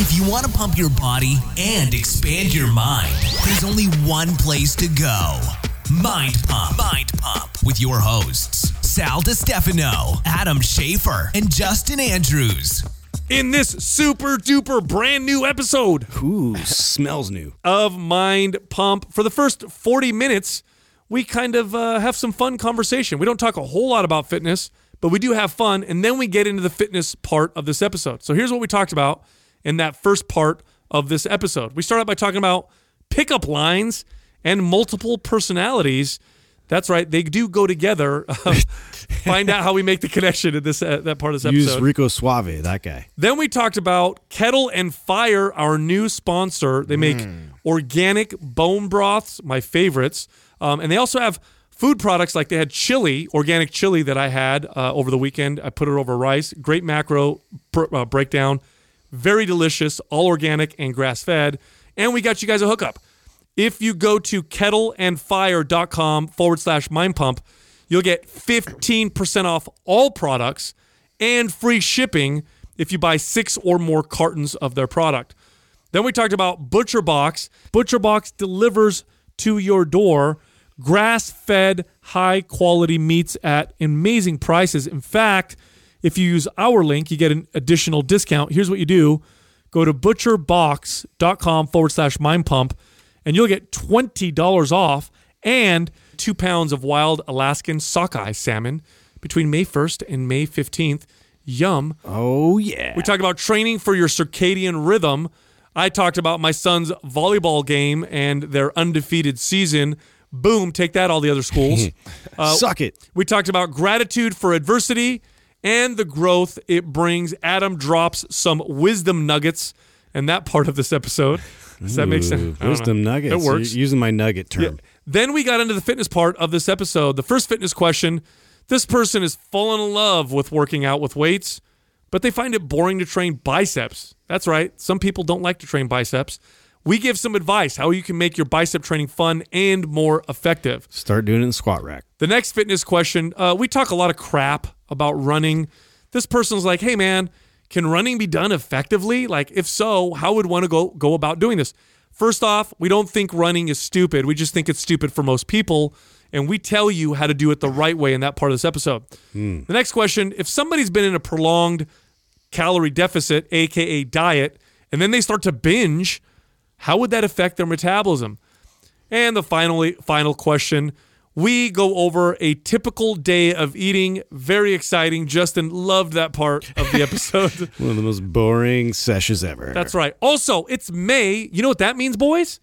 If you want to pump your body and expand your mind, there's only one place to go Mind Pump. Mind Pump with your hosts, Sal DiStefano, Adam Schafer, and Justin Andrews. in this super duper brand new episode Ooh, smells new. of Mind Pump. For the first 40 minutes, we kind of uh, have some fun conversation. We don't talk a whole lot about fitness, but we do have fun. And then we get into the fitness part of this episode. So here's what we talked about in that first part of this episode. We start out by talking about pickup lines and multiple personalities. That's right, they do go together. Find out how we make the connection in this uh, that part of this episode. Use Rico Suave, that guy. Then we talked about Kettle and Fire, our new sponsor. They make organic bone broths, my favorites. Um, and they also have food products like they had chili, organic chili that I had uh, over the weekend. I put it over rice. Great macro pr- uh, breakdown. Very delicious, all organic and grass fed. And we got you guys a hookup. If you go to kettleandfire.com forward slash mind pump, you'll get 15% off all products and free shipping if you buy six or more cartons of their product. Then we talked about Butcher Box. Butcher Box delivers to your door grass fed, high quality meats at amazing prices. In fact, if you use our link, you get an additional discount. Here's what you do go to butcherbox.com forward slash mind pump and you'll get $20 off and two pounds of wild Alaskan sockeye salmon between May 1st and May 15th. Yum. Oh, yeah. We talked about training for your circadian rhythm. I talked about my son's volleyball game and their undefeated season. Boom, take that, all the other schools. Uh, Suck it. we talked about gratitude for adversity and the growth it brings. Adam drops some wisdom nuggets and that part of this episode. Does that make sense? Ooh, I don't Wisdom know. nuggets. It works. You're using my nugget term. Yeah. Then we got into the fitness part of this episode. The first fitness question this person is fallen in love with working out with weights, but they find it boring to train biceps. That's right. Some people don't like to train biceps. We give some advice how you can make your bicep training fun and more effective. Start doing it in the squat rack. The next fitness question uh, we talk a lot of crap about running. This person's like, hey, man, can running be done effectively? Like, if so, how would one go, go about doing this? First off, we don't think running is stupid. We just think it's stupid for most people. And we tell you how to do it the right way in that part of this episode. The next question if somebody's been in a prolonged calorie deficit, AKA diet, and then they start to binge, how would that affect their metabolism? And the finally final question, we go over a typical day of eating. Very exciting. Justin loved that part of the episode. One of the most boring sessions ever. That's right. Also, it's May. You know what that means, boys?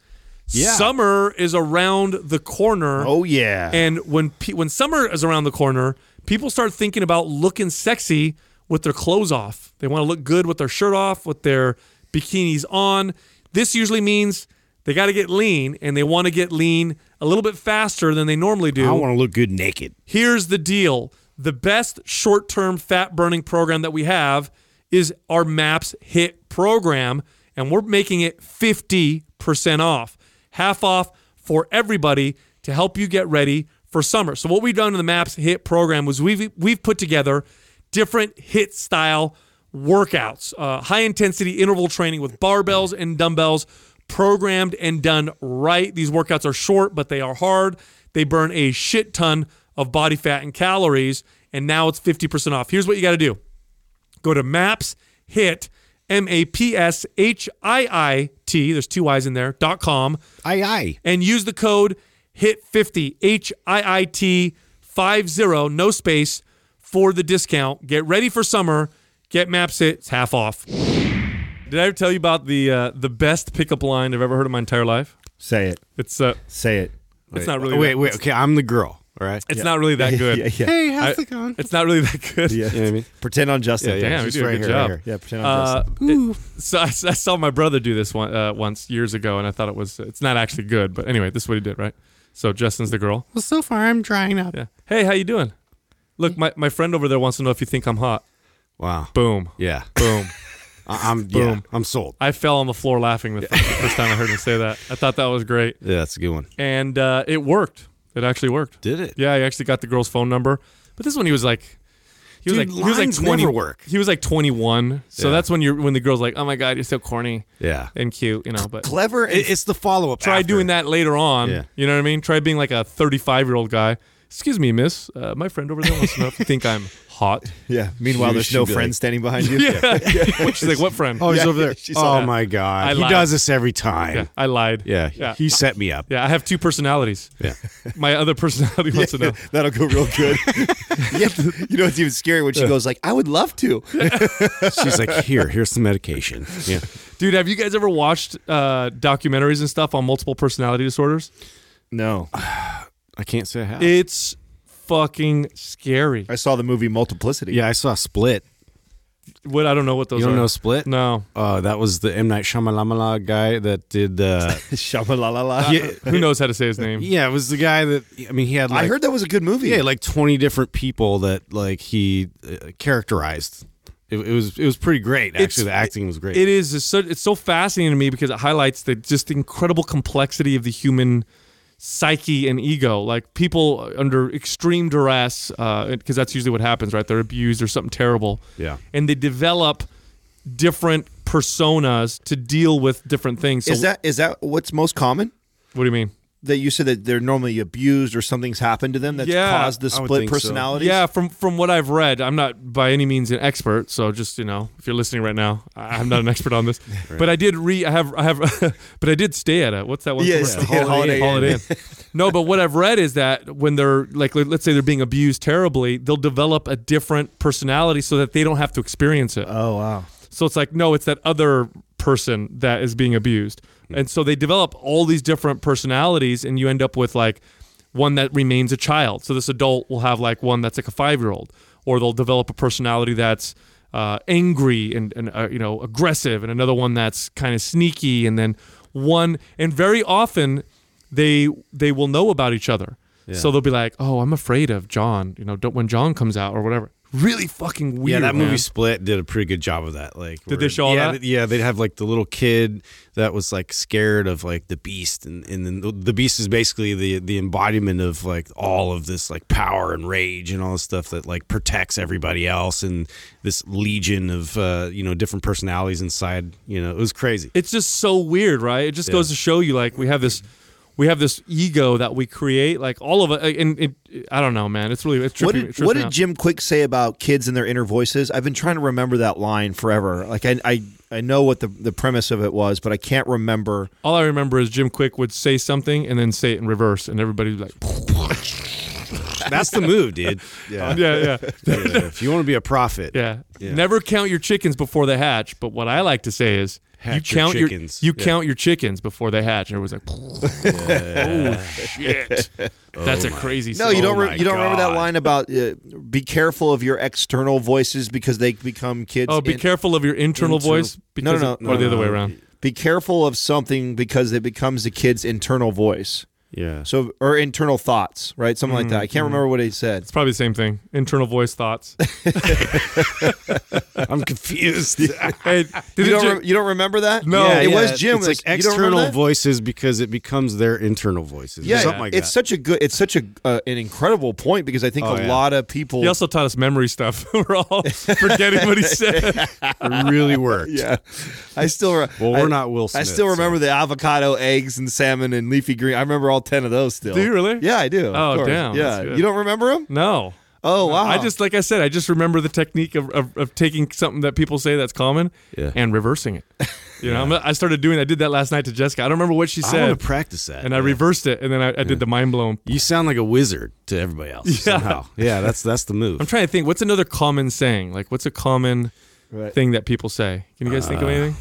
Yeah. Summer is around the corner. Oh, yeah. And when pe- when summer is around the corner, people start thinking about looking sexy with their clothes off. They want to look good with their shirt off, with their bikinis on. This usually means they got to get lean, and they want to get lean a little bit faster than they normally do. I want to look good naked. Here's the deal the best short term fat burning program that we have is our MAPS HIIT program, and we're making it 50% off, half off for everybody to help you get ready for summer. So, what we've done in the MAPS HIIT program was we've, we've put together different HIIT style workouts, uh, high intensity interval training with barbells and dumbbells, programmed and done right. These workouts are short, but they are hard. They burn a shit ton of body fat and calories, and now it's 50% off. Here's what you got to do go to MAPS HIIT, M A P S H I I T, there's two Y's in there, dot com, Aye, aye. and use the code HIIT50, H I I T 50, no space, for the discount. Get ready for summer. Get Maps HIIT, it's half off. Did I ever tell you about the uh, the best pickup line I've ever heard in my entire life? Say it. It's uh, Say it. It's not really Wait, that- wait. Okay, I'm the girl. All right. it's not really that good. Yeah, yeah. Hey, I- how's it going? it's not really that good. Yeah. You know what I mean? Pretend on Justin. Yeah, yeah. Damn, you Just do a good here, right job. here. Yeah, pretend on Uh, Justin. it- so I, I saw my brother do this one uh, once years ago, and I thought it was it's not actually good. But anyway, this is what he did, right? So Justin's the girl. Well, so far I'm drying up. Yeah. Hey, how you doing? Look, my, my friend over there wants to know if you think I'm hot. Wow. Boom. Yeah. Boom. I- I'm Boom. yeah. I'm sold. I fell on the floor laughing the f- first time I heard him say that. I thought that was great, Yeah, that's a good one. and uh, it worked. It actually worked. Did it? Yeah, I actually got the girl's phone number, but this one he was like, He was Dude, like he was like lines twenty. never work. He was like twenty one. So Yeah. that's when you're when the girl's like, oh my god, you're so corny Yeah. and cute, you know. But Clever. It, it's the follow up. try doing that later on. Yeah. You know what I mean? Try being like a 35 year old guy. Excuse me, miss. Uh, my friend over there wants to know if you think I'm hot. yeah. Meanwhile, there's no friend like- standing behind you. Yeah. She's like, what friend? Oh, he's Yeah, over there. she Oh saw that. my I god, he lied. does this every time. yeah, I lied. Yeah, Yeah. he set me up. Yeah, I have two personalities. Yeah. My other personality wants to know. That'll go real good. yeah, you know what's even scary when she goes like, "I would love to." She's like, here, here's some medication. Yeah. Dude, have you guys ever watched uh, documentaries and stuff on multiple personality disorders? No, I can't say I have. It's fucking scary. I saw the movie Multiplicity. yeah, I saw Split. What I don't know what those You don't are. know Split? No. Uh, that was the M Night Shyamalan guy that did. Uh, Shamalalala. yeah, Who knows how to say his name? yeah, it was the guy that. I mean, he had. Like, I heard that was a good movie. Yeah, like twenty different people that like he uh, characterized. It, it was it was pretty great. Actually, It's- the acting was great. It is it's so, it's so fascinating to me because it highlights the just incredible complexity of the human psyche and ego. Like people under extreme duress, uh, because that's usually what happens, right? They're abused or something terrible. Yeah. and they develop different personas to deal with different things. So, is that is that what's most common? what do you mean? That you said that they're normally abused or something's happened to them that's Yeah, caused the split think so. personalities. Yeah, from from what I've read, I'm not by any means an expert. So just you know, if you're listening right now, I'm not an expert on this. But I did read. I have. I have. but I did stay at it. What's that one? Yeah, commercial? stay at Holiday Inn. Holiday Inn. no, but what I've read is that when they're like, let's say they're being abused terribly, they'll develop a different personality so that they don't have to experience it. Oh wow. So it's like, no, it's that other person that is being abused. And so they develop all these different personalities, and you end up with like one that remains a child. So this adult will have like one that's like a five year old, or they'll develop a personality that's uh, angry and, and uh, you know aggressive, and another one that's kind of sneaky, and then one, and very often they they will know about each other. So they'll be like, "Oh, I'm afraid of John." You know, don't, when John comes out or whatever. Really fucking weird. yeah, that man. movie Split did a pretty good job of that. Like, Did they show all yeah, that? Yeah, they'd have like the little kid that was like scared of like the beast, and and then the, the beast is basically the the embodiment of like all of this like power and rage and all this stuff that like protects everybody else, and this legion of uh, you know different personalities inside. You know, it was crazy. it's just so weird, right? It just goes to show you like we have this we have this ego that we create, like all of it and it, I don't know, man. It's really it's trippy. What did, what did. Jim Kwik say about kids and their inner voices? I've been trying to remember that line forever. Like I I, I know what the, the premise of it was, but I can't remember. All I remember is Jim Kwik would say something and then say it in reverse and everybody would be like That's the move, dude. Yeah. Yeah, yeah. Yeah, If you want to be a prophet, Yeah. Yeah. Never count your chickens before they hatch, but what I like to say is Hatch you count your, chickens. you Yeah. count your chickens before they hatch. And it was like, "Oh shit, that's a crazy." No, saying. you don't. Oh re- my you don't remember that line about uh, be careful of your external voices because they become kids. Oh, be in- careful of your internal, Internal- voice. No, no, Because no, or the no, other way around. Be careful of something because it becomes the kid's internal voice. Yeah. So or internal thoughts, right? Something like that. I Mm-hmm. can't remember what he said. It's probably the same thing. Internal voice thoughts. I'm confused. hey, did You don't, ju- re- you don't remember that? No. it Yeah, was yeah. Jim. It's like You don't remember external voices because it becomes their internal voices. or Yeah, something like it's that. such a good. It's such a uh, an incredible point because I think Oh, a yeah. lot of people. he also taught us memory stuff. We're all forgetting what he said. It really worked. yeah, I still. Re- Well, we're not Will I still remember so. the avocado, eggs, and salmon and leafy green. I remember all ten of those still. Do you really? Yeah, I do. Oh, course. damn, Yeah, you don't remember them? No. Oh wow! I just like I said, I just remember the technique of, of, of taking something that people say that's common Yeah. and reversing it. You know, I'm- I started doing. I did that last night to Jessica. I don't remember what she I said, want to practice that. and I reversed it, and then I, I did the mind blown. You sound like a wizard to everybody else. Yeah. Somehow. Yeah, that's that's the move. I'm trying to think. What's another common saying? Like, what's a common Right. thing that people say? Can you guys think of anything?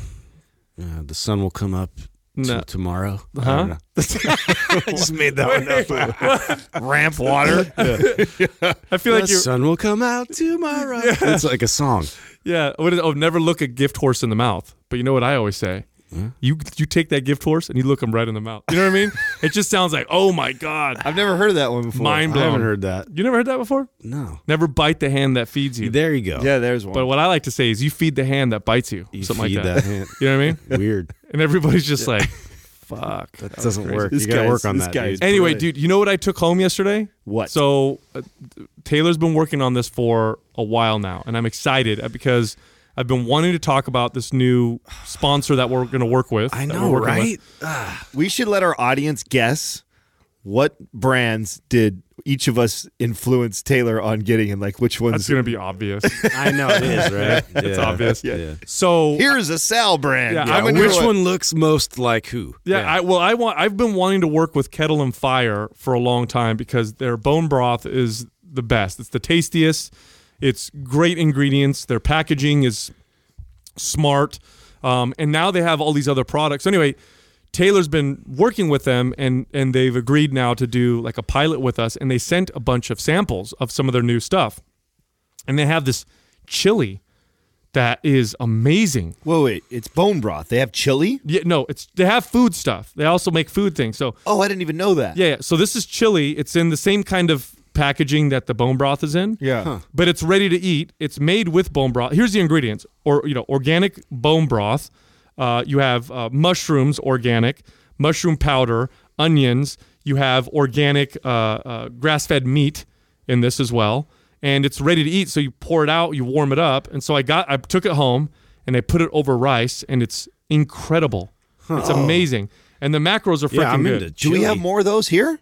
Uh, the sun will come up No. tomorrow. I Huh? don't know. I just made that one up. ramp water. I feel like the you're. sun will come out tomorrow. It's like a song. Yeah. What is? Oh, never look a gift horse in the mouth. But you know what I always say. You you take that gift horse and you look him right in the mouth. You know what I mean? it just sounds like, oh my god, I've never heard of that one before. mind I blown. haven't heard that. You never heard that before? No. Never bite the hand that feeds you. There you go. Yeah, there's one. But what I like to say is you feed the hand that bites you. You something feed like that. that hand. You know what I mean? Weird. And everybody's just like, Fuck. That doesn't work. This you got to work on this that, dude. Anyway, Right. dude, you know what I took home yesterday? What? So uh, Taylor's been working on this for a while now, and I'm excited uh, because I've been wanting to talk about this new sponsor that we're going to work with. I know, we're right? We should let our audience guess what brands did each of us influence Taylor on getting, and like which That's ones. going to be obvious. I know it is, right? It's obvious. Yeah. So Here's a Sal brand. Yeah, Yeah, I'm which it. one looks most like who? Yeah, I well, I want. I've been wanting to work with Kettle and Fire for a long time because their bone broth is the best. It's the tastiest. It's great ingredients. Their packaging is smart, um, and now they have all these other products. Anyway, Taylor's been working with them, and and they've agreed now to do like a pilot with us, and they sent a bunch of samples of some of their new stuff, and they have this chili that is amazing. Whoa, wait, it's bone broth. They have chili. Yeah, no, it's they have food stuff. They also make food things. So Oh, I didn't even know that. yeah, yeah. So this is chili. It's in the same kind of packaging that the bone broth is in. Yeah. But it's ready to eat. It's made with bone broth. Here's the ingredients: or you know, organic bone broth. Uh, you have uh, mushrooms, organic mushroom powder, onions. You have organic uh, uh, grass-fed meat in this as well, and it's ready to eat. So you pour it out, you warm it up, and so I got, I took it home and I put it over rice, and it's incredible. It's amazing, and the macros are freaking Yeah, I'm good. into Do we have more of those here?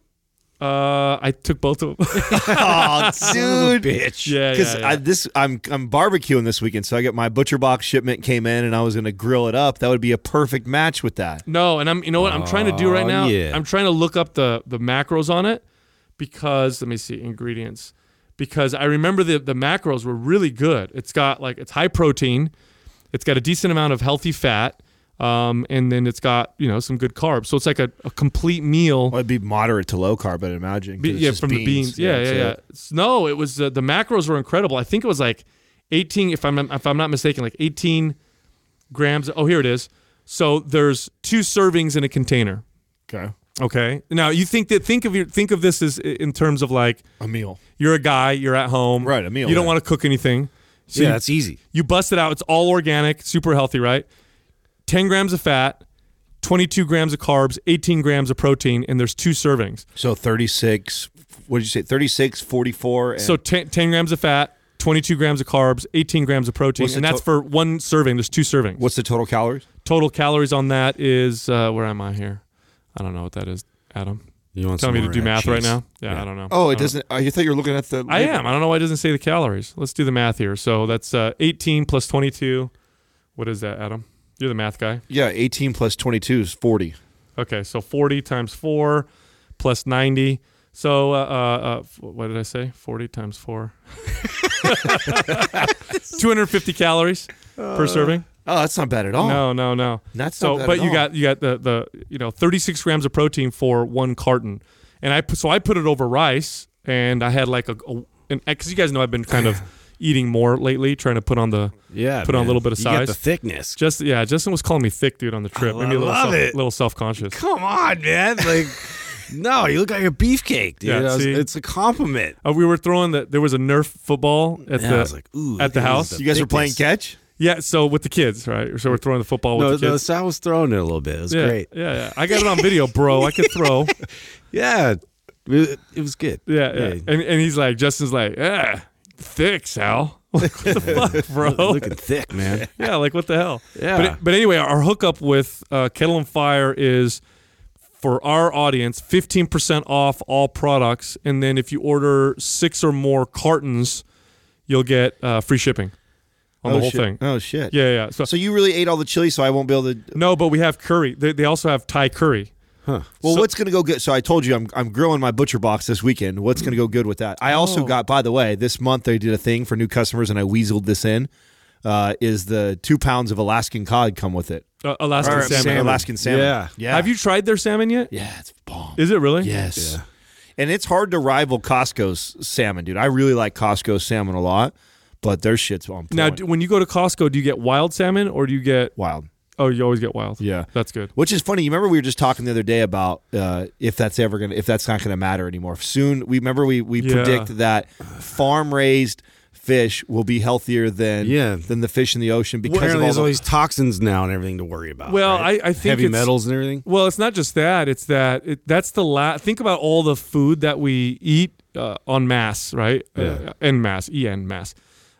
Uh, I took both of them. Oh, dude. bitch. yeah, Because yeah, yeah. this, I'm I'm barbecuing this weekend, so I get my butcher box shipment came in, and I was gonna grill it up. That would be a perfect match with that. No, and I'm you know what I'm trying to do right now? yeah. I'm trying to look up the the macros on it because let me see ingredients. Because I remember the the macros were really good. It's got like it's high protein, it's got a decent amount of healthy fat, um, and then it's got you know some good carbs. So it's like a, a complete meal. Well, it'd be moderate to low carb, I'd imagine. Be- yeah, from the beans. Yeah, yeah, yeah. it. No, it was uh, the macros were incredible. I think it was like 18, if I'm if I'm not mistaken, like 18 grams. Oh, here it is. So there's two servings in a container. Okay, Okay. Now you think that think of your think of this as in terms of like a meal. you're a guy, you're at home, Right, a meal, You don't yeah. want to cook anything, so yeah, you, that's easy. you bust it out. It's all organic, super healthy, right? Ten grams of fat, twenty two grams of carbs, eighteen grams of protein, and there's two servings. So 36. What did you say? 36, 44. And So 10, 10 grams of fat, 22 grams of carbs, 18 grams of protein, What's the and that's to- for one serving. There's two servings. what's the total calories? total calories on that is uh, where am I here? I don't know what that is, Adam. You want Telling me some to do more, math right cheese. now? Yeah, Yeah. I don't know. Oh, I it don't- doesn't. I thought you were looking at the. I am. I don't know why it doesn't say the calories. Let's do the math here. So that's uh, 18 plus 22. What is that, Adam? You're the math guy. Yeah, 18 plus 22 is 40. Okay, so 40 times 4 plus 90. So, uh, uh, uh, f- what did I say? 40 times 4. 250 calories per serving. Oh, that's not bad at all. No, no, no. That's so. not bad But at you all. got you got the the you know 36 grams of protein for one carton, and I put, so I put it over rice, and I had like a because you guys know I've been kind of eating more lately, trying to put on the Yeah, Put on a little bit of You get size. the thickness. just yeah. Justin was calling me thick, dude, on the trip. I Maybe a little love self, it. little self conscious. Come on, man. Like, no, you look like a beefcake, dude. Yeah, I was- see? it's a compliment. Uh, we were throwing the there was a Nerf football at Yeah, the I was like, ooh, at the house. You guys were playing thickness. catch? yeah. So with the kids, right? So we're throwing the football with No, the no, kids. Sal was throwing it a little bit. It was yeah, great. yeah, yeah. I got it on video, bro. I could throw. Yeah, it, it was good. Yeah, yeah. And and he's like, Justin's like, ah, thick, Sal. Like, what the fuck, bro? looking thick, man. yeah, like what the hell? Yeah. But but anyway, our hookup with uh, Kettle and Fire is for our audience, fifteen percent off all products, and then if you order six or more cartons, you'll get uh, free shipping on oh, the whole shit. thing. Oh shit. Yeah, yeah. So, So you really ate all the chili, so I won't be able to. no, but we have curry. They, they also have Thai curry. Well, So- what's going to go good? So I told you I'm I'm grilling my butcher box this weekend. What's going to go good with that? I also Oh. got, by the way, this month they did a thing for new customers, and I weaseled this in. Uh, is the two pounds of Alaskan cod come with it? Uh, Alaskan Or salmon. Alaskan salmon. Yeah. yeah. Have you tried their salmon yet? Yeah, it's bomb. Is it really? Yes. And it's hard to rival Costco's salmon, dude. I really like Costco's salmon a lot, but their shit's on point. Now, do, when you go to Costco, do you get wild salmon or do you get? wild. Oh, you always get wild. Yeah. that's good. Which is funny. You remember we were just talking the other day about uh, if that's ever gonna if that's not gonna matter anymore. Soon we remember we we Yeah. predict that farm raised fish will be healthier than Yeah. than the fish in the ocean because Apparently, of all there's the, all these toxins now and everything to worry about. Well, right? I- I think heavy it's- metals and everything. Well, it's not just that. It's that it, that's the last. Think about all the food that we eat uh, on mass, right? Yeah. Uh, en mass, en mass.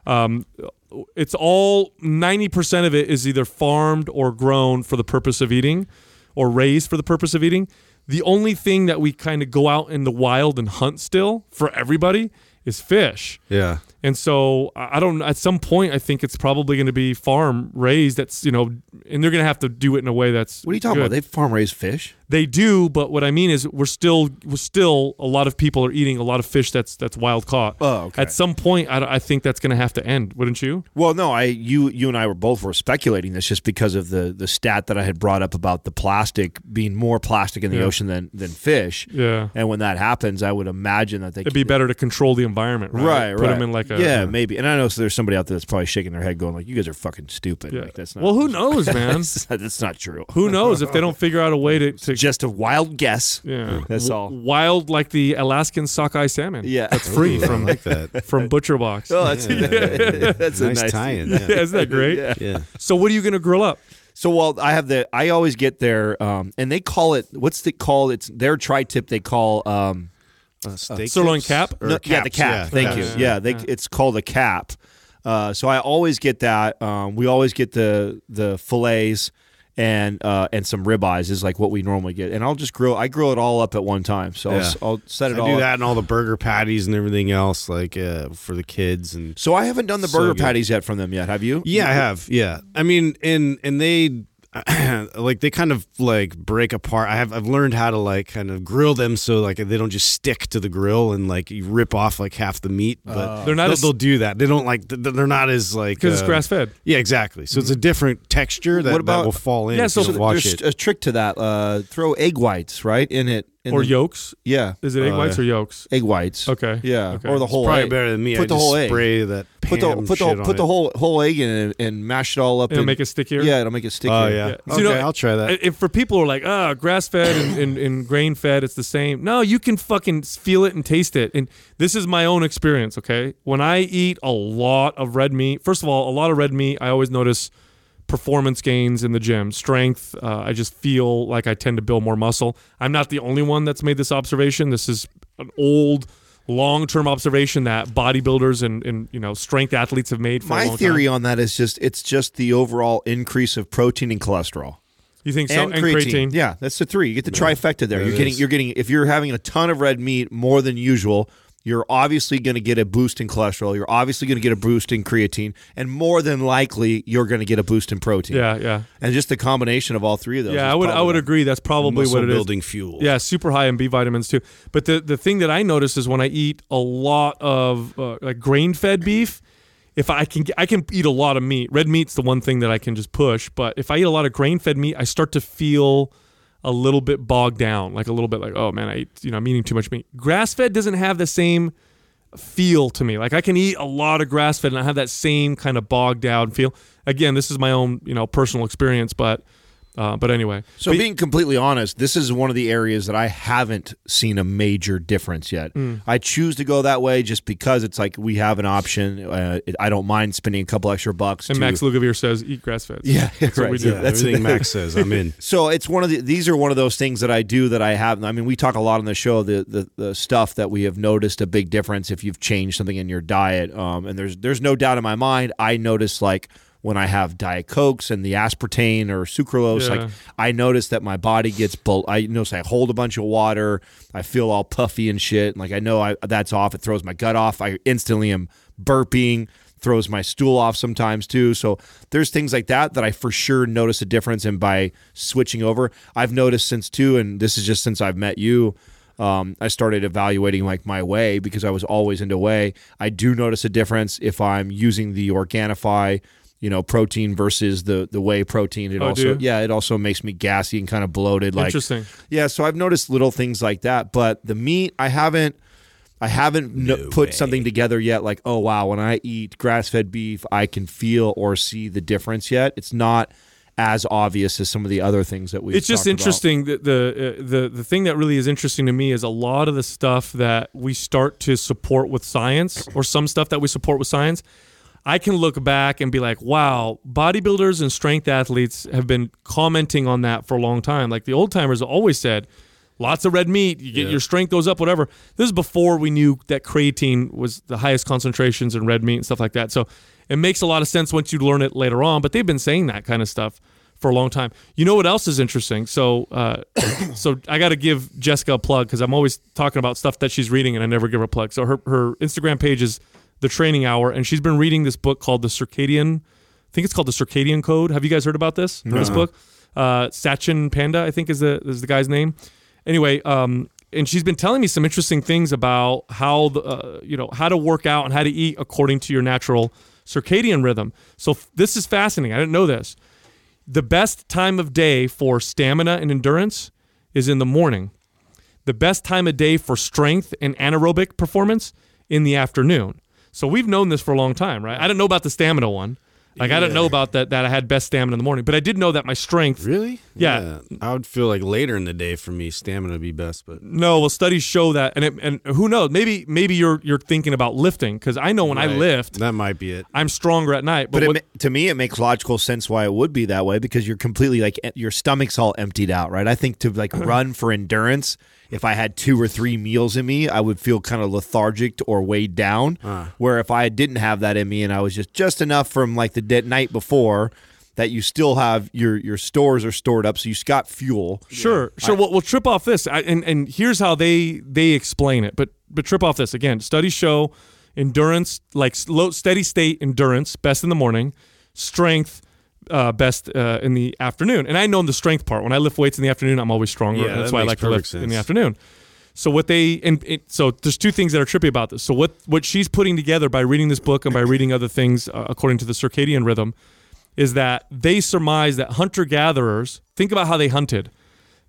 Um, it's all ninety percent of it is either farmed or grown for the purpose of eating, or raised for the purpose of eating. The only thing that we kind of go out in the wild and hunt still for everybody is fish. Yeah. And so I don't. At some point, I think it's probably going to be farm raised. That's you know, and they're going to have to do it in a way that's. What are you talking good. about? They farm raised fish. They do, but what I mean is, we're still, we're still. A lot of people are eating a lot of fish that's that's wild caught. Oh, okay. At some point, I, I think that's going to have to end, wouldn't you? Well, no, I you you and I were both were speculating this just because of the the stat that I had brought up about the plastic being more plastic in the Yeah. ocean than than fish. Yeah. And when that happens, I would imagine that they could. It'd be better to control the environment, right? Right, Put right. them in like a yeah, maybe. And I know so there's somebody out there that's probably shaking their head, going like, "You guys are fucking stupid." Yeah. Like that's not. well, who knows, man? that's, that's not true. who knows if they don't figure out a way to, to Just a wild guess. yeah, That's all. Wild like the Alaskan sockeye salmon. Yeah. that's free Ooh, I from like that. from Butcher Box. Oh, that's that's a nice, nice tie-in. yeah, Yeah. isn't that great? Yeah. yeah. So, what are you going to grill up? So well, I have the I always get their um, and they call it what's it called? It's their tri-tip. They call um, Uh, steak Sirloin tips? cap? No, yeah the caps, cap. Thank caps. you. caps. Yeah, they, it's called a cap. Uh, so I always get that. Um, we always get the the fillets and uh, and some ribeyes is like what we normally get. And I'll just grill. I grill it all up at one time. So I'll, Yeah. s- I'll set it I all. do up. that and all the burger patties and everything else, like uh, for the kids and So I haven't done the So burger good. patties yet from them yet. Have you? Yeah, I have. Yeah, I mean, and and they like they kind of like break apart. I have I've learned how to like kind of grill them so like they don't just stick to the grill and like you rip off like half the meat. But They're not they'll, as- they'll do that. They don't like they're not as like Because it's uh, grass fed. Yeah, exactly. So it's a different texture that, What about- that will fall in. Yeah, if so you the- don't wash There's it. a trick to that. Uh, throw egg whites right in it. In Or the- yolks. Yeah, Is it egg Oh, whites yeah. or yolks? egg whites. Okay. Yeah, Okay. or the whole Probably egg. better than me. Put I the whole egg. spray that Put the Pam put the shit on put the whole whole egg in it and mash it all up. It'll in, make it stickier. Yeah, it'll make it stickier. Oh yeah. Yeah. So, Okay, you know, I'll try that. If for people who are like, ah, grass fed and, and, and grain fed, it's the same. No, you can fucking feel it and taste it. And this is my own experience, okay? When I eat a lot of red meat, first of all, a lot of red meat, I always notice performance gains in the gym, strength. Uh, I just feel like I tend to build more muscle. I'm not the only one that's made this observation. This is an old, long-term observation that bodybuilders and, and you know strength athletes have made. For a My long theory time. on that is just it's just the overall increase of protein and cholesterol. You think so? and, creatine. Yeah, that's the three. You get the trifecta there. That You're getting you're getting if you're having a ton of red meat more than usual, you're obviously going to get a boost in cholesterol. You're obviously going to get a boost in creatine, and more than likely you're going to get a boost in protein. Yeah, yeah. and just the combination of all three of those. Yeah, I would I would agree. That's probably what it is. building fuel. Yeah, super high in B vitamins too. But the the thing that I notice is when I eat a lot of uh, like grain fed beef, if I can I can eat a lot of meat. Red meat's the one thing that I can just push. But if I eat a lot of grain fed meat, I start to feel a little bit bogged down, like a little bit like oh man, I you know I'm eating too much meat. Grass fed doesn't have the same feel to me. Like I can eat a lot of grass fed and I have that same kind of bogged down feel. Again, this is my own you know personal experience, but uh, but anyway. So But- being completely honest, this is one of the areas that I haven't seen a major difference yet. Mm. I choose to go that way just because it's like we have an option. Uh, it- I don't mind spending a couple extra bucks. And to, Max Lugavere says eat grass fed. Yeah, That's what we do. Yeah, That's- everything Max says. I'm in. So it's one of the these are one of those things that I do that I have. I mean, we talk a lot on the show the the, the stuff that we have noticed a big difference if you've changed something in your diet. Um, and there's there's no doubt in my mind. I notice like when I have diet cokes and the aspartame or sucralose, Yeah. like I notice that my body gets bull. I notice I hold a bunch of water. I feel all puffy and shit. And like I know I, that's off. It throws my gut off. I instantly am burping throws my stool off sometimes too. So there's things like that that I for sure notice a difference And by switching over. I've noticed since too, and this is just since I've met you. Um, I started evaluating like my way because I was always into whey. I do notice a difference if I'm using the Organifi, you know, protein versus the the whey protein. It Oh, also do yeah, it also makes me gassy and kind of bloated. Like Interesting. yeah, so I've noticed little things like that, but the meat I haven't I haven't no put something together yet like, oh wow, when I eat grass-fed beef, I can feel or see the difference yet. It's not as obvious as some of the other things that we. it's just talked about. interesting that the uh, the the thing that really is interesting to me is a lot of the stuff that we start to support with science or some stuff that we support with science i can look back and be like wow bodybuilders and strength athletes have been commenting on that for a long time like the old timers always said lots of red meat you get your strength goes up whatever this is before we knew that creatine was the highest concentrations in red meat and stuff like that so it makes a lot of sense once you learn it later on but they've been saying that kind of stuff for a long time. You know what else is interesting? So, uh, so I got to give Jessica a plug because I'm always talking about stuff that she's reading and I never give her a plug. So her her Instagram page is the Training Hour, and she's been reading this book called the Circadian. I think it's called the Circadian Code. Have you guys heard about this? This book, uh, Sachin Panda, I think is the is the guy's name. Anyway, um, and she's been telling me some interesting things about how the uh, you know how to work out and how to eat according to your natural circadian rhythm. So f- this is fascinating. I didn't know this the best time of day for stamina and endurance is in the morning. The best time of day for strength and anaerobic performance in the afternoon. So we've known this for a long time, right? I didn't know about the stamina one. Like I didn't know about that that I had best stamina in the morning, but I did know that my strength Really? Yeah. I would feel like later in the day for me, stamina would be best, but No, well, studies show that, and it, and who knows? Maybe maybe you're you're thinking about lifting because I know when I lift, that might be it. I'm stronger at night. But, But it, what- ma- to me, it makes logical sense why it would be that way because you're completely like your stomach's all emptied out, right? I think to like run for endurance, if I had two or three meals in me, I would feel kind of lethargic or weighed down. Where if I didn't have that in me and I was just just enough from like the de- night before that you still have your your stores are stored up, so you got fuel. Sure, sure. we'll, we'll trip off this, I, and and here's how they they explain it. But but trip off this again. Studies show endurance, like slow, steady state endurance, best in the morning, strength. Uh, best uh, in the afternoon, and I know the strength part. When I lift weights in the afternoon, I'm always stronger. Yeah, that's that why I like to lift perfect in the afternoon. So what they and so there's two things that are trippy about this. So what what she's putting together by reading this book and by reading other things uh, according to the circadian rhythm is that they surmise that hunter gatherers think about how they hunted.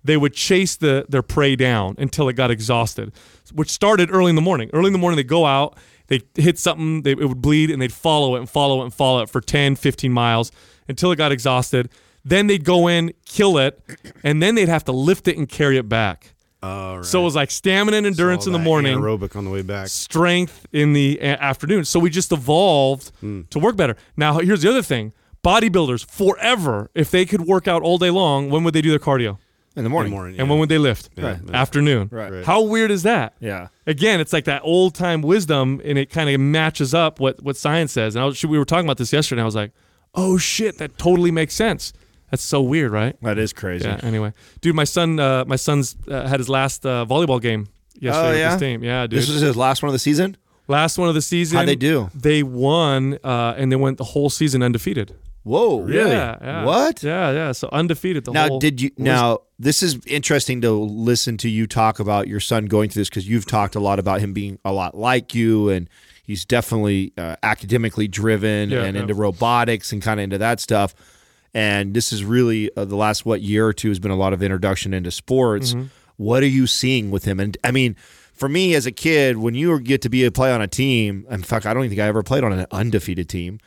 They would chase the their prey down until it got exhausted, which started early in the morning. Early in the morning, they go out, they hit something, they, it would bleed, and they'd follow it and follow it and follow it for 10, 15 miles until it got exhausted. Then they'd go in, kill it, and then they'd have to lift it and carry it back. All right. So it was like stamina and endurance in the morning, aerobic on the way back. strength in the a- afternoon. So we just evolved hmm. to work better. Now, here's the other thing bodybuilders, forever, if they could work out all day long, when would they do their cardio? In the morning. In the morning, And when would they lift? Right. Afternoon. Right. Right. How weird is that? Yeah. Again, it's like that old time wisdom, and it kind of matches up what what science says. And I was, we were talking about this yesterday. And I was like, "Oh shit, that totally makes sense." That's so weird, right? That is crazy. Yeah. Anyway, dude, my son, uh, my son's uh, had his last uh, volleyball game yesterday Oh, with yeah? his team. Yeah, dude. This was his last one of the season. last one of the season. How'd they do? They won, uh, and they went the whole season undefeated. Whoa, Yeah, yeah. What? Yeah, yeah. So undefeated the now, whole. did you? Now, this is interesting to listen to you talk about your son going through this because you've talked a lot about him being a lot like you, and he's definitely uh, academically driven Yeah, and yeah. into robotics and kind of into that stuff. And this is really uh, the last what year or two has been a lot of introduction into sports. Mm-hmm. What are you seeing with him? And I mean, for me as a kid, when you get to be a play on a team, in fact, I don't think I ever played on an undefeated team.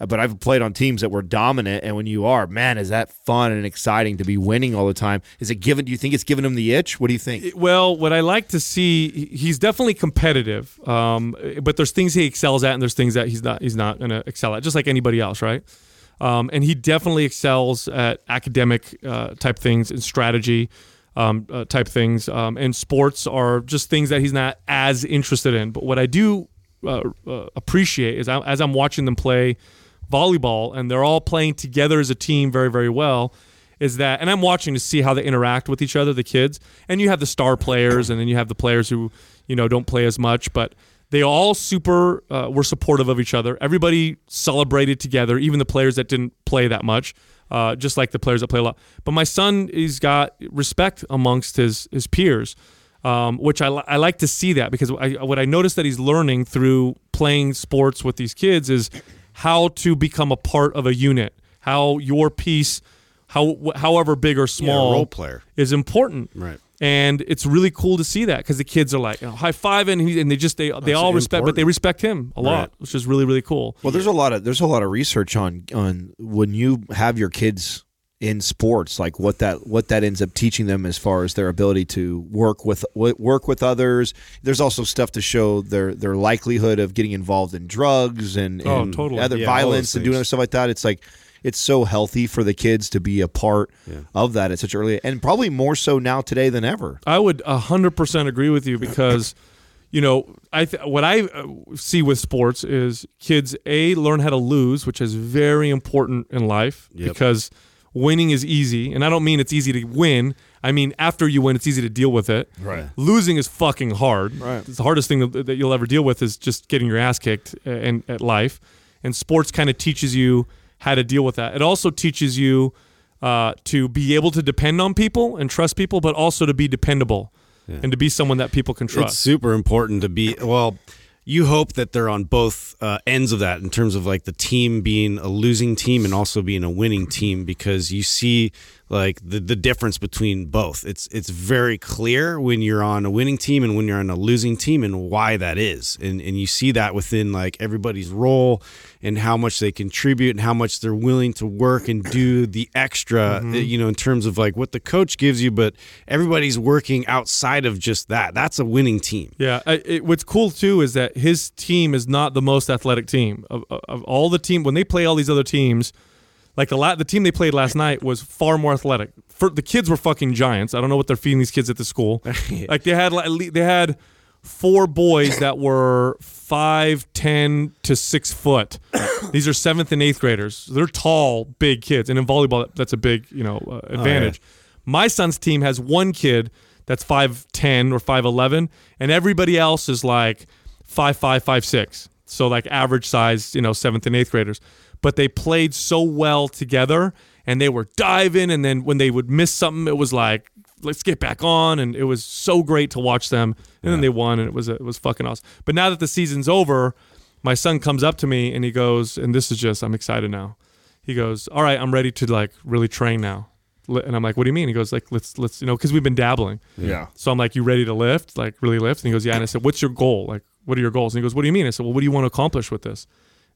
uh, But I've played on teams that were dominant, and when you are, man, is that fun and exciting to be winning all the time? Is it given? Do you think it's giving him the itch? What do you think? Well, what I like to see, he's definitely competitive, um, but there's things he excels at, and there's things that he's not. He's not going to excel at, just like anybody else, right? Um, and he definitely excels at academic uh, type things and strategy um, uh, type things. Um, and sports are just things that he's not as interested in. But what I do uh, uh, appreciate is I, as I'm watching them play volleyball, and they're all playing together as a team very, very well is that and I'm watching to see how they interact with each other, the kids. And you have the star players and then you have the players who, you know, don't play as much, but they all super uh, were supportive of each other. Everybody celebrated together, even the players that didn't play that much, uh, just like the players that play a lot. But my son, he's got respect amongst his his peers, um, which I, li- I like to see that because I, what I noticed that he's learning through playing sports with these kids is how to become a part of a unit, how your piece, how however big or small, role player. is important. Right. And it's really cool to see that because the kids are like you know, high five and, he, and they just they they all respect, but they respect him a lot, Right. which is really really cool. Well, there's a lot of there's a lot of research on on when you have your kids in sports, like what that what that ends up teaching them as far as their ability to work with work with others. There's also stuff to show their their likelihood of getting involved in drugs and, Oh, and totally. other Yeah, violence and doing other stuff like that. It's like it's so healthy for the kids to be a part of that at such early and probably more so now today than ever. I would hundred percent agree with you because, you know, I th- what I uh, see with sports is kids a learn how to lose, which is very important in life Yep. because winning is easy, and I don't mean it's easy to win. I mean after you win, it's easy to deal with it. Right. Losing is fucking hard. Right. It's the hardest thing that, that you'll ever deal with is just getting your ass kicked uh, in, at life, and sports kind of teaches you how to deal with that. It also teaches you uh, to be able to depend on people and trust people, but also to be dependable and to be someone that people can trust. It's super important to be well. You hope that they're on both uh, ends of that in terms of like the team being a losing team and also being a winning team because you see like the, the difference between both. It's it's very clear when you're on a winning team and when you're on a losing team and why that is. And and you see that within like everybody's role and how much they contribute and how much they're willing to work and do the extra, uh, you know, in terms of like what the coach gives you, but everybody's working outside of just that. That's a winning team. Yeah, I, it, what's cool too is that his team is not the most athletic team of, of, of all the team. When they play all these other teams, like the la- the team they played last night was far more athletic. For the kids were fucking giants. I don't know what they're feeding these kids at the school. like they had like, they had four boys that were five ten to six foot. These are seventh and eighth graders. They're tall, big kids, and in volleyball, that's a big you know uh, advantage. My son's team has one kid that's five ten or five eleven, and everybody else is like five five five six. So like average size, you know, seventh and eighth graders. But they played so well together, and they were diving. And then when they would miss something, it was like let's get back on, and it was so great to watch them. And then they won, and it was it was fucking awesome. But now that the season's over, my son comes up to me and he goes, and this is just I'm excited now. He goes, all right, I'm ready to like really train now. And I'm like, what do you mean? He goes, like, let's let's you know, because we've been dabbling. Yeah. So I'm like, you ready to lift? Like, really lift? And he goes, yeah. And I said, what's your goal? Like, what are your goals? And he goes, what do you mean? I said, well, what do you want to accomplish with this?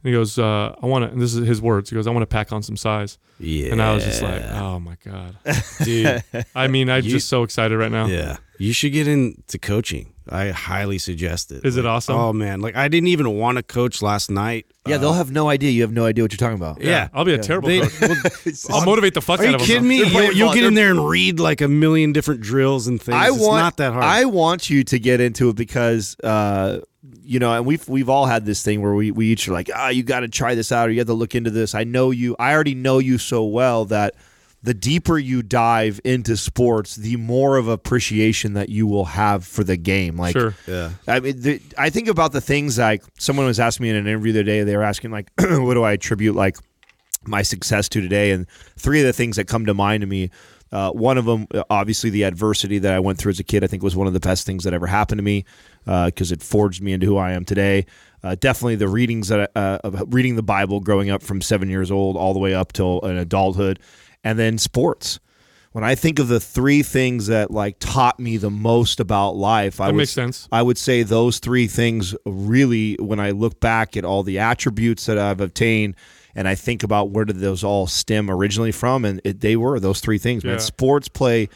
And he goes, uh, I want to, and this is his words. He goes, I want to pack on some size. Yeah. And I was just like, oh my God. dude. I mean, I'm You- just so excited right now. Yeah. You should get into coaching. I highly suggest it. Is it awesome? Oh man, like I didn't even want to coach last night. Yeah, Uh, they'll have no idea. You have no idea what you're talking about. yeah. I'll be a terrible They- coach. I'll motivate the fuck Are out you of him. kidding me? They're You'll, playing you'll get in there and read like a million different drills and things. I it's want not that hard. I want you to get into it because uh, you know, and we've we've all had this thing where we, we each are like, ah, you got to try this out, or you have to look into this. I know you. I already know you so well that the deeper you dive into sports, the more of appreciation that you will have for the game. Like, Sure. yeah. I mean, the, I think about the things like someone was asking me in an interview the other day. They were asking like, what do I attribute like my success to today? And three of the things that come to mind to me. Uh, one of them, obviously, the adversity that I went through as a kid, I think was one of the best things that ever happened to me because it forged me into who I am today. Uh, definitely the readings that uh, of reading the Bible growing up from seven years old all the way up till an adulthood, and then sports. When I think of the three things that like taught me the most about life, I That would makes sense. I would say those three things really, when I look back at all the attributes that I've obtained, and I think about where did those all stem originally from, and it, they were those three things. Yeah. Man, sports play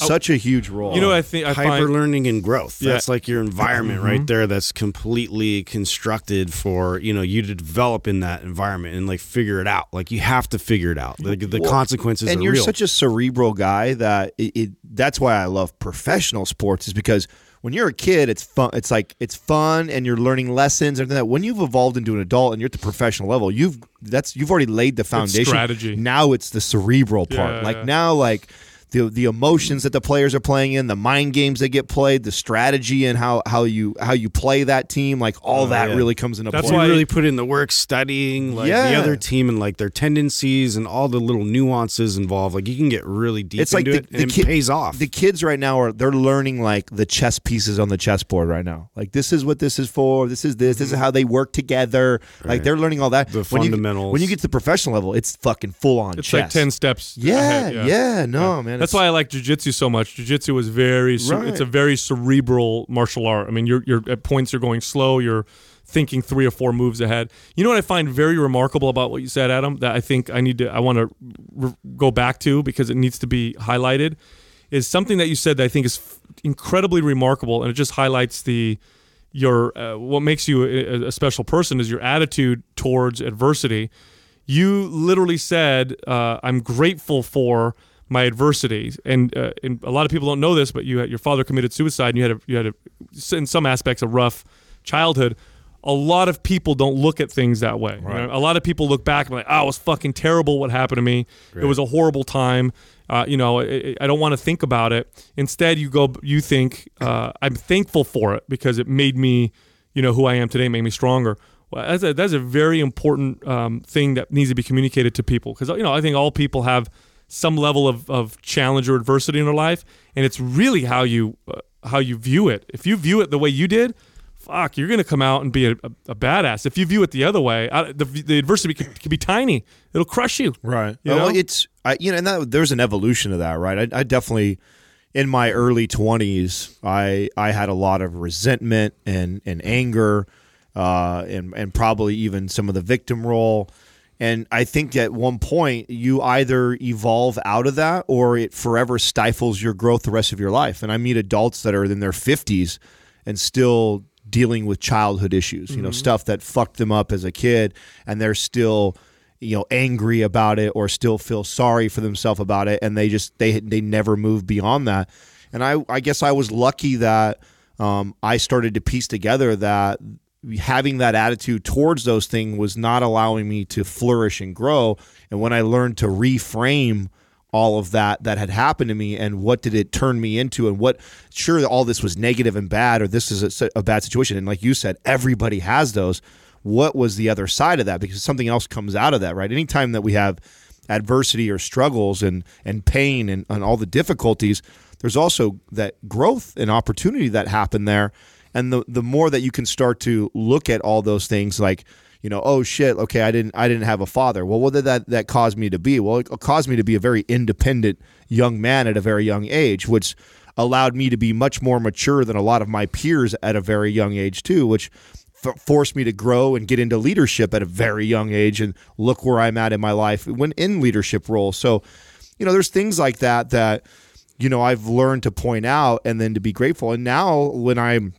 Oh. such a huge role. You know what I think? I Hyper find learning and growth. Yeah. That's like your environment mm-hmm. right there. That's completely constructed for you know you to develop in that environment and like figure it out. Like you have to figure it out. Like the consequences and are you're real. such a cerebral guy that it, it that's why I love professional sports is because when you're a kid it's fun it's like it's fun and you're learning lessons and everything that when you've evolved into an adult and you're at the professional level you've that's you've already laid the foundation strategy. now it's the cerebral part Yeah, like yeah. now like the, the emotions that the players are playing in, the mind games that get played, the strategy and how, how you how you play that team, like all that yeah. really comes into That's play. you why- really put in the work studying like Yeah. the other team and like their tendencies and all the little nuances involved. Like you can get really deep it's like into the, it the and kid- it pays off. The kids right now are they're learning like the chess pieces on the chessboard right now. Like this is what this is for. This is this. This is how they work together. Like they're learning all that. Mm-hmm. The when you, fundamentals. when you get to the professional level, it's fucking full on. it's chess. like 10 steps. Yeah, ahead, yeah, no, man. That's why I like jujitsu so much. Jujitsu is very, ce- Right. it's a very cerebral martial art. I mean, you're, you're at points you're going slow, you're thinking three or four moves ahead. You know what I find very remarkable about what you said, Adam? That I think I need to, I want to re- go back to because it needs to be highlighted. Is something that you said that I think is f- incredibly remarkable, and it just highlights the your uh, what makes you a, a special person is your attitude towards adversity. You literally said, uh, "I'm grateful for." My adversity. And, uh, and a lot of people don't know this, but you had, your father committed suicide, and you had a, you had a, in some aspects a rough childhood. A lot of people don't look at things that way. You know, a lot of people look back and like, "Oh, it was fucking terrible what happened to me. It was a horrible time." Uh, you know, I, I don't want to think about it. Instead, you go, you think, uh, "I'm thankful for it because it made me, you know, who I am today, made me stronger." Well, that's a, that's a very important um, thing that needs to be communicated to people because you know I think all people have some level of, of challenge or adversity in their life, and it's really how you uh, how you view it. If you view it the way you did, fuck, you're gonna come out and be a, a, a badass. If you view it the other way, I, the, the adversity can, can be tiny. It'll crush you. Right. You well, know? it's I, you know, and that, there's an evolution of that, right? I, I definitely, in my early 20s, I I had a lot of resentment and and anger, uh, and and probably even some of the victim role. And I think at one point you either evolve out of that or it forever stifles your growth the rest of your life. And I meet adults that are in their 50s and still dealing with childhood issues, you know, stuff that fucked them up as a kid and they're still you know angry about it or still feel sorry for themselves about it and they just they they never move beyond that. And I I guess I was lucky that um, I started to piece together that having that attitude towards those things was not allowing me to flourish and grow. And when I learned to reframe all of that that had happened to me and what did it turn me into and what sure all this was negative and bad or this is a, a bad situation. And like you said everybody has those. What was the other side of that? Because something else comes out of that right? Anytime that we have adversity or struggles and and pain and, and all the difficulties there's also that growth and opportunity that happened there and the the more that you can start to look at all those things like you know oh shit okay i didn't i didn't have a father. Well what did that that cause me to be? Well it caused me to be a very independent young man at a very young age which allowed me to be much more mature than a lot of my peers at a very young age too which forced me to grow and get into leadership at a very young age and look where i'm at in my life when in leadership roles. So you know there's things like that that you know i've learned to point out and then to be grateful. And now when i'm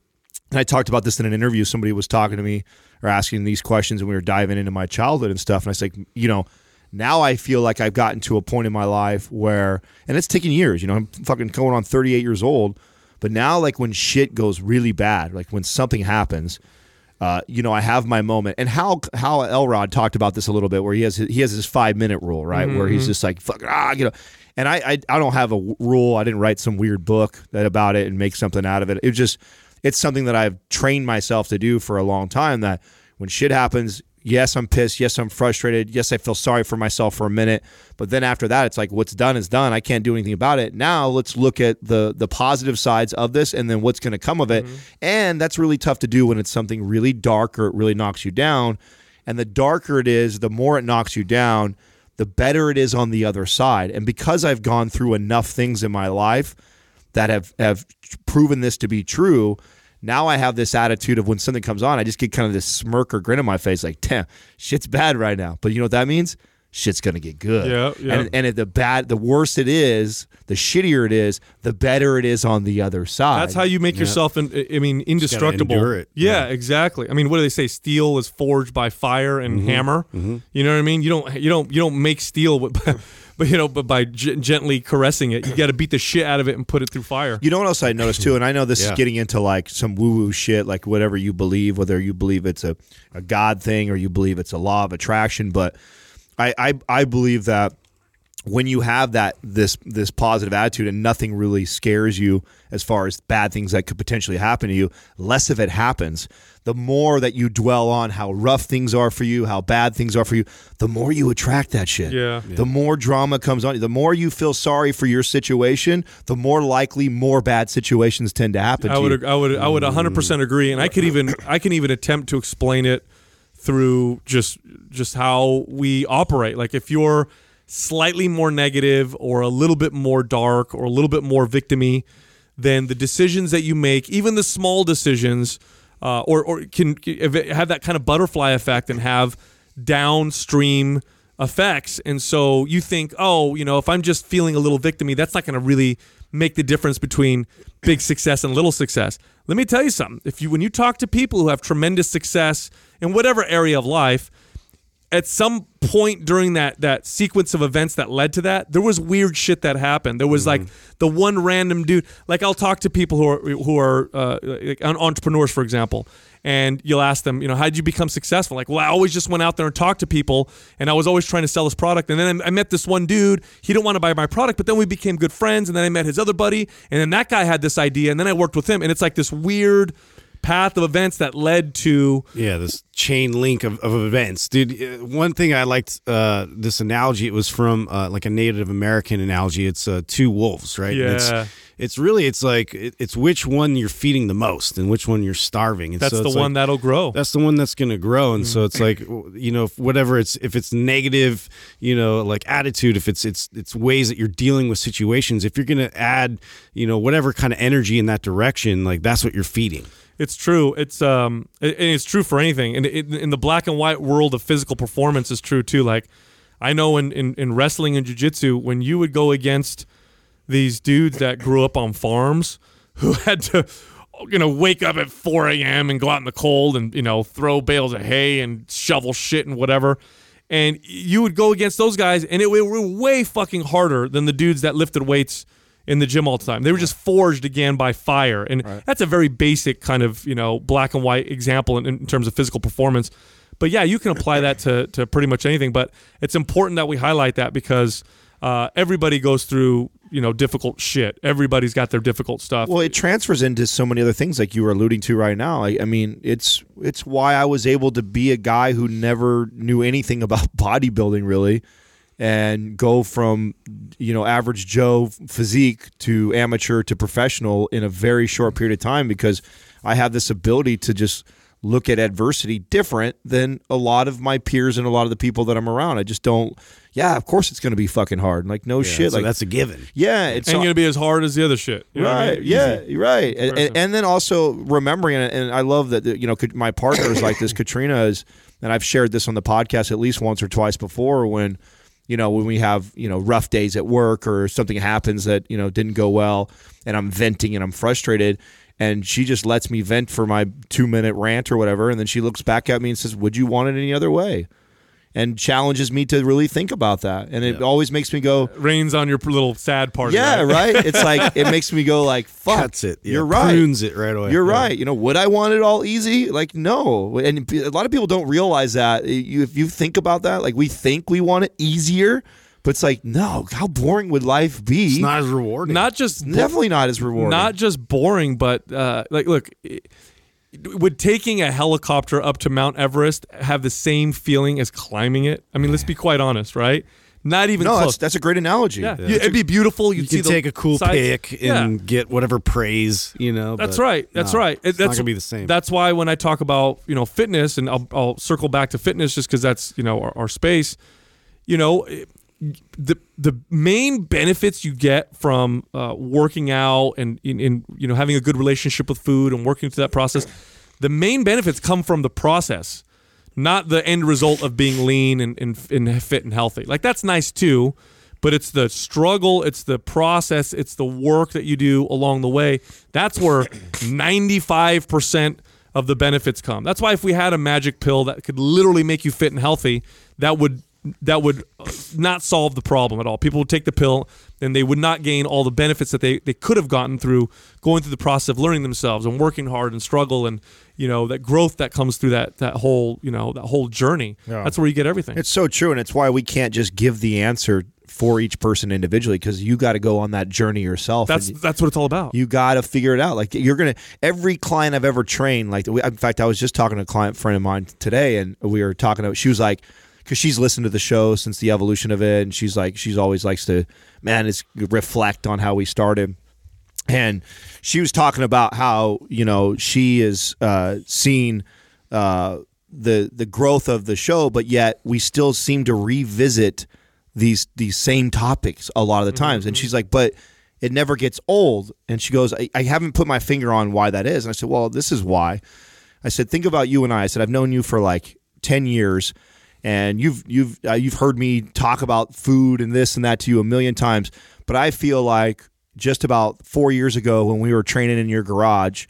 and I talked about this in an interview. Somebody was talking to me or asking these questions, and we were diving into my childhood and stuff. And I was like, you know, now I feel like I've gotten to a point in my life where, and it's taken years. You know, I'm fucking going on 38 years old, but now like when shit goes really bad, like when something happens, uh, you know, I have my moment. And how Hal Elrod talked about this a little bit, where he has he has his five minute rule, right, where he's just like fuck ah, you know. And I, I I don't have a rule. I didn't write some weird book that about it and make something out of it. It was just it's something that I've trained myself to do for a long time. That when shit happens, yes, I'm pissed. Yes, I'm frustrated. Yes, I feel sorry for myself for a minute. But then after that, it's like what's done is done. I can't do anything about it. Now let's look at the the positive sides of this and then what's going to come of it. Mm-hmm. And that's really tough to do when it's something really dark or it really knocks you down. And the darker it is, the more it knocks you down, the better it is on the other side. And because I've gone through enough things in my life that have have proven this to be true, now I have this attitude of when something comes on, I just get kind of this smirk or grin on my face, like, damn, shit's bad right now. But you know what that means? Shit's gonna get good. Yeah, yeah. And and if the bad, the worse it is, the shittier it is, the better it is on the other side. That's how you make yourself, in, I mean, indestructible. endure it. Yeah, exactly. I mean, what do they say? Steel is forged by fire and Mm-hmm. hammer. You know what I mean? You don't, you don't, you don't make steel, but, but you know, but by g- gently caressing it, you got to beat the shit out of it and put it through fire. You know what else I noticed too, and I know this Yeah. is getting into like some woo woo shit, like whatever you believe, whether you believe it's a, a God thing or you believe it's a law of attraction. But I, I I believe that when you have that this this positive attitude and nothing really scares you as far as bad things that could potentially happen to you, less of it happens. The more that you dwell on how rough things are for you, how bad things are for you, the more you attract that shit. Yeah. The more drama comes on, you the more you feel sorry for your situation, the more likely more bad situations tend to happen I to would, you. I would, I would 100% agree, and I could even, I can even attempt to explain it through just, just how we operate. Like if you're slightly more negative, or a little bit more dark, or a little bit more victimy, then the decisions that you make, even the small decisions, uh, or or can have that kind of butterfly effect and have downstream effects. And so you think, oh, you know, if I'm just feeling a little victimy, that's not going to really make the difference between big success and little success. Let me tell you something. If you when you talk to people who have tremendous success in whatever area of life, at some point during that that sequence of events that led to that, there was weird shit that happened. There was like the one random dude. Like I'll talk to people who are who are uh, like entrepreneurs, for example, and you'll ask them, you know, how did you become successful? Like, well, I always just went out there and talked to people, and I was always trying to sell this product. And then I met this one dude. He didn't want to buy my product, but then we became good friends. And then I met his other buddy, and then that guy had this idea, and then I worked with him, and it's like this weird path of events that led to Yeah, this chain link of, of events, dude. uh, One thing I liked uh, this analogy. It was from uh, like a Native American analogy. It's uh, two wolves, right? And Yeah. It's, it's really it's like it, it's which one you're feeding the most and which one you're starving. And that's so the one like, that'll grow. that's the one that's going to grow and so it's like Mm-hmm. you know whatever it's if it's negative you know like attitude if it's it's it's ways that you're dealing with situations if you're going to add you know whatever kind of energy in that direction like that's what you're feeding It's true. It's um, it's true for anything. And in the black and white world of physical performance, is true too. Like, I know in in, in wrestling and jujitsu, when you would go against these dudes that grew up on farms who had to, you know, wake up at 4 a.m. and go out in the cold and you know throw bales of hay and shovel shit and whatever. And you would go against those guys, and it, it were way fucking harder than the dudes that lifted weights in the gym all the time. They were just forged again by fire, and that's a very basic kind of you know black and white example in, in terms of physical performance. But yeah, you can apply that to to pretty much anything. But it's important that we highlight that because uh, everybody goes through you know difficult shit. Everybody's got their difficult stuff. Well, it transfers into so many other things, like you were alluding to right now. I, I mean, it's it's why I was able to be a guy who never knew anything about bodybuilding really, and go from you know average Joe physique to amateur to professional in a very short period of time because I have this ability to just look at adversity different than a lot of my peers and a lot of the people that I'm around. I just don't. Yeah, of course it's going to be fucking hard. Like no shit. so like that's a given yeah, it's ain't gonna be as hard as the other shit. You know I right mean? yeah you're right and, and, and then also remembering and, and i love that you know my partner is like this katrina is and i've shared this on the podcast at least once or twice before when you know when we have you know rough days at work or something happens that you know didn't go well and i'm venting and i'm frustrated and she just lets me vent for my two minute rant or whatever. And then she looks back at me and says would you want it any other way and challenges me to really think about that and it always makes me go Rains on your little sad part. yeah, right. It's like it makes me go like, "Fuck." cuts it yeah, You're right. prunes it right away You're Yeah. right. You know, would I want it all easy? Like, no. And a lot of people don't realize that. If you think about that, like we think we want it easier, but it's like, no. How boring would life be? it's not as rewarding Not just Definitely not as rewarding. not just boring, but uh, like, look, it- would taking a helicopter up to Mount Everest have the same feeling as climbing it? I mean, let's be quite honest, right? Not even no, close. that's that's a great analogy. yeah, You- it'd be beautiful. You'd you see can take a cool sights. pic Yeah. and get whatever praise you know That's but right. That's no, right. It- it's that's not gonna be the same That's why when I talk about you know fitness, and I'll, I'll circle back to fitness just because that's you know our, our space. You know, it- the the main benefits you get from uh, working out and in, in you know having a good relationship with food and working through that process, the main benefits come from the process, not the end result of being lean and, and, and fit and healthy. Like that's nice too, but it's the struggle, it's the process, it's the work that you do along the way. That's where 95% of the benefits come. That's why if we had a magic pill that could literally make you fit and healthy, that would that would not solve the problem at all. People would take the pill and they would not gain all the benefits that they, they could have gotten through going through the process of learning themselves and working hard and struggle and you know that growth that comes through that that whole you know that whole journey. That's where you get everything. It's so true, and it's why we can't just give the answer for each person individually because you got to go on that journey yourself. that's that's what it's all about. you got to figure it out. Like you're gonna every client I've ever trained. Like in fact, I was just talking to a client friend of mine today, and we were talking about. She was like, because she's listened to the show since the evolution of it, and she's like, she's always likes to, man, it's reflect on how we started. And she was talking about how you know she is uh, seen uh, the the growth of the show, but yet we still seem to revisit these these same topics a lot of the times. And she's like, but it never gets old. And she goes, I, I haven't put my finger on why that is. And I said, well, this is why. I said, think about you and I. I said, I've known you for like ten years, and you've you've uh, you've heard me talk about food and this and that to you a million times. But I feel like just about four years ago when we were training in your garage,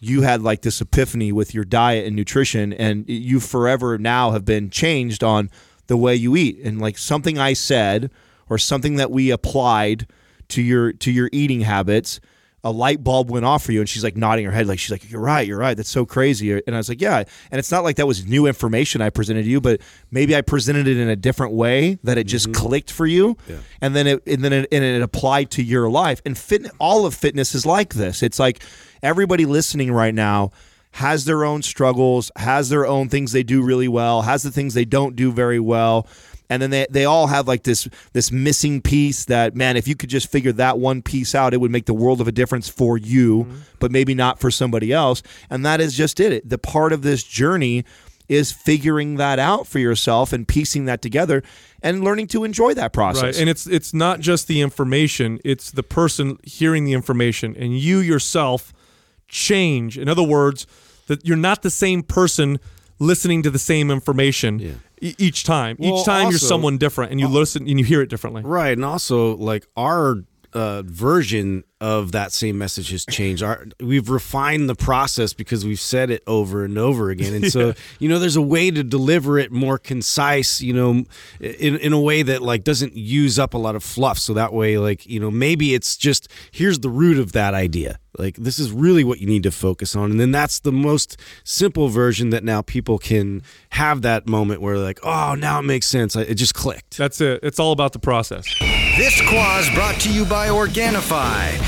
you had like this epiphany with your diet and nutrition, and you forever now have been changed on the way you eat. And like something I said or something that we applied to your to your eating habits a light bulb went off for you and she's like nodding her head like she's like you're right you're right that's so crazy. And i was like yeah. And it's not like that was new information i presented to you but maybe i presented it in a different way that it just mm-hmm. clicked for you. And then it and then it, and it applied to your life. And fit all of fitness is like this. It's like everybody listening right now has their own struggles has their own things they do really well has the things they don't do very well and then they, they all have like this this missing piece that man if you could just figure that one piece out it would make the world of a difference for you mm-hmm. but maybe not for somebody else. And that is just it. The part of this journey is figuring that out for yourself and piecing that together and learning to enjoy that process. Right, and it's it's not just the information; it's the person hearing the information, and you yourself change. In other words, that you're not the same person listening to the same information e- each time. Well, each time you're someone different, and you listen and you hear it differently. Right, and also like our uh, version of that same message has changed. Our, we've refined the process because we've said it over and over again, and so you know, there's a way to deliver it more concise. You know, in in a way that like doesn't use up a lot of fluff. So that way, like you know, maybe it's just here's the root of that idea. Like this is really what you need to focus on, and then that's the most simple version that now people can have that moment where like, oh, now it makes sense. I- It just clicked. That's it. It's all about the process. This quaz brought to you by Organifi.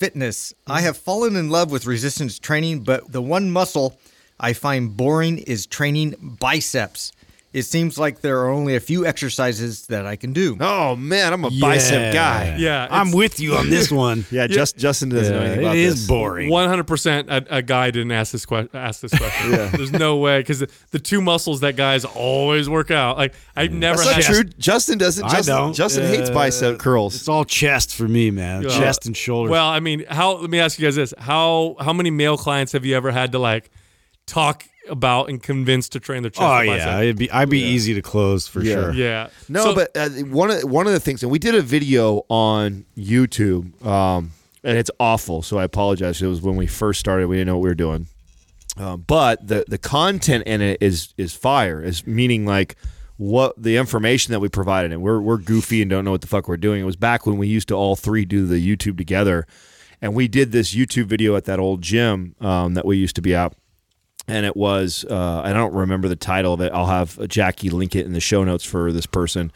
Fitness. I mm-hmm. have fallen in love with resistance training, but the one muscle I find boring is training biceps. It seems like there are only a few exercises that I can do. oh man i'm a bicep guy Yeah, I'm with you on this one. yeah, Just, justin doesn't know anything it about is this boring. One hundred percent, a guy didn't ask this question. Ask this question. There's no way because the, the two muscles that guys always work out. Like I've never That's not had. true. Justin doesn't. I Justin, don't. Justin hates Uh, bicep curls. It's all chest for me, man. Yeah. Chest and shoulders. Well, I mean, how? Let me ask you guys this: how how many male clients have you ever had to like talk about and convinced to train their chest? oh yeah, bicep? it'd be I'd be easy to close for Yeah. sure. yeah. No, So- but uh, one of one of the things, and we did a video on YouTube, um, and it's awful. So I apologize. It was when we first started. We didn't know what we were doing, um, but the the content in it is is fire. Is meaning like what the information that we provided, and we're we're goofy and don't know what the fuck we're doing. It was back when we used to all three do the YouTube together, and we did this YouTube video at that old gym um, that we used to be at and it was uh, I don't remember the title of it. I'll have Jackie link it in the show notes for this person,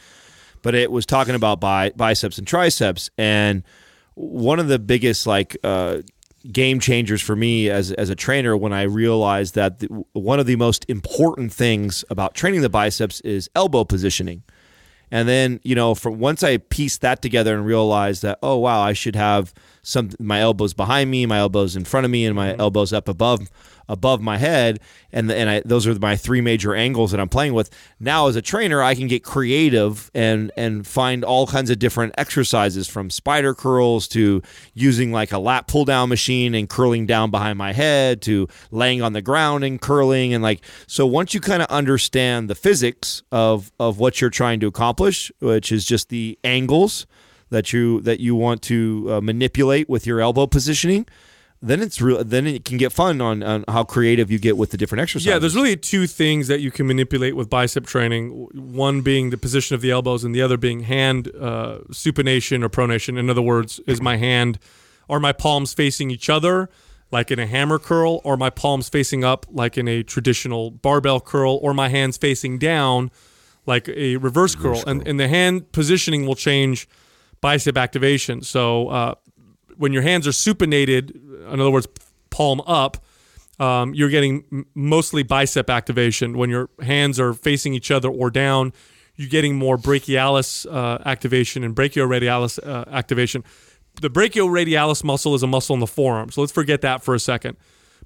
but it was talking about bi- biceps and triceps, and one of the biggest like uh, game changers for me as as a trainer when I realized that the, one of the most important things about training the biceps is elbow positioning. And then, you know, from once I pieced that together and realized that, oh wow, I should have some my elbows behind me, my elbows in front of me, and my elbows up above above my head, and and I, those are my three major angles that I'm playing with. Now, as a trainer, I can get creative and and find all kinds of different exercises, from spider curls to using like a lat pull down machine and curling down behind my head to laying on the ground and curling and like so. Once you kind of understand the physics of of what you're trying to accomplish, which is just the angles that you that you want to uh, manipulate with your elbow positioning then it's real then it can get fun on, on how creative you get with the different exercises Yeah, there's really two things that you can manipulate with bicep training. One being the position of the elbows, and the other being hand uh, supination or pronation. In other words, is my hand are my palms facing each other, like in a hammer curl, or my palms facing up, like in a traditional barbell curl, or my hands facing down, like a reverse, curl. And, and the hand positioning will change bicep activation. So uh, when your hands are supinated, in other words, palm up, um, you're getting mostly bicep activation. When your hands are facing each other or down, you're getting more brachialis uh, activation and brachioradialis uh, activation. The brachioradialis muscle is a muscle in the forearm, so let's forget that for a second.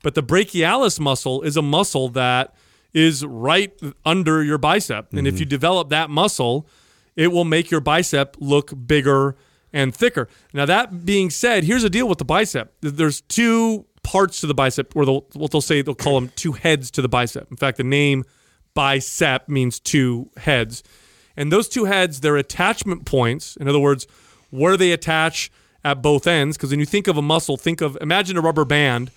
But the brachialis muscle is a muscle that is right under your bicep, and if you develop that muscle, it will make your bicep look bigger and thicker. Now, that being said, here's the deal with the bicep. There's two parts to the bicep, or they'll, what they'll say, they'll call them two heads to the bicep. In fact, the name bicep means two heads. And those two heads, they're attachment points. In other words, where they attach at both ends. Because when you think of a muscle, think of, imagine a rubber band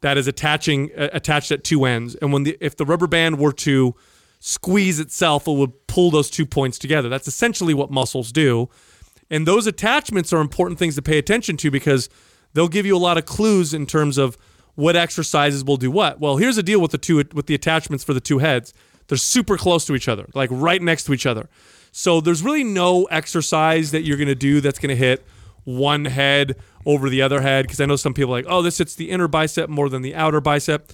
that is attaching, uh, attached at two ends. And when the, if the rubber band were to squeeze itself, it would pull those two points together. That's essentially what muscles do. And those attachments are important things to pay attention to because they'll give you a lot of clues in terms of what exercises will do what. Well, here's the deal with the two with the attachments for the two heads. They're super close to each other, like right next to each other. So there's really no exercise that you're going to do that's going to hit one head over the other head because I know some people like, "Oh, this hits the inner bicep more than the outer bicep."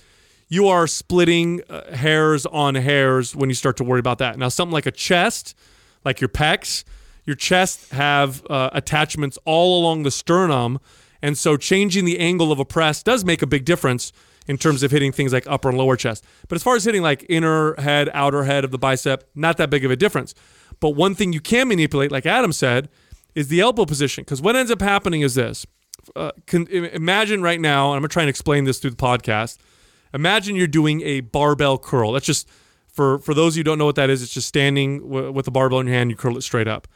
You are splitting uh, hairs on hairs when you start to worry about that. Now, something like a chest, like your pecs, your chest have uh, attachments all along the sternum, and so changing the angle of a press does make a big difference in terms of hitting things like upper and lower chest. But as far as hitting like inner head, outer head of the bicep, not that big of a difference. But one thing you can manipulate, like Adam said, is the elbow position. Because what ends up happening is this: uh, can, imagine right now, and I'm gonna try and explain this through the podcast. Imagine you're doing a barbell curl. That's just for for those of you who don't know what that is. It's just standing w- with a barbell in your hand. You curl it straight up.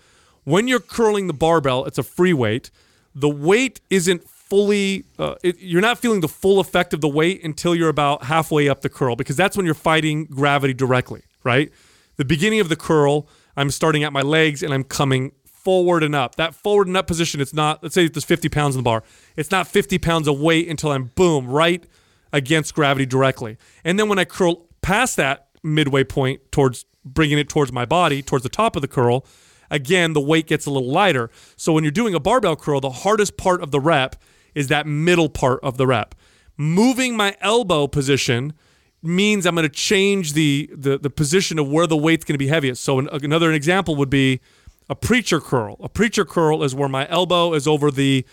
When you're curling the barbell, it's a free weight. The weight isn't fully. Uh, it, you're not feeling the full effect of the weight until you're about halfway up the curl because that's when you're fighting gravity directly. Right. The beginning of the curl, I'm starting at my legs and I'm coming forward and up. That forward and up position, it's not. Let's say there's 50 pounds in the bar. It's not 50 pounds of weight until I'm boom right against gravity directly. And then when I curl past that midway point towards bringing it towards my body, towards the top of the curl, again, the weight gets a little lighter. So when you're doing a barbell curl, the hardest part of the rep is that middle part of the rep. Moving my elbow position means I'm going to change the, the the position of where the weight's going to be heaviest. So an, another example would be a preacher curl. A preacher curl is where my elbow is over the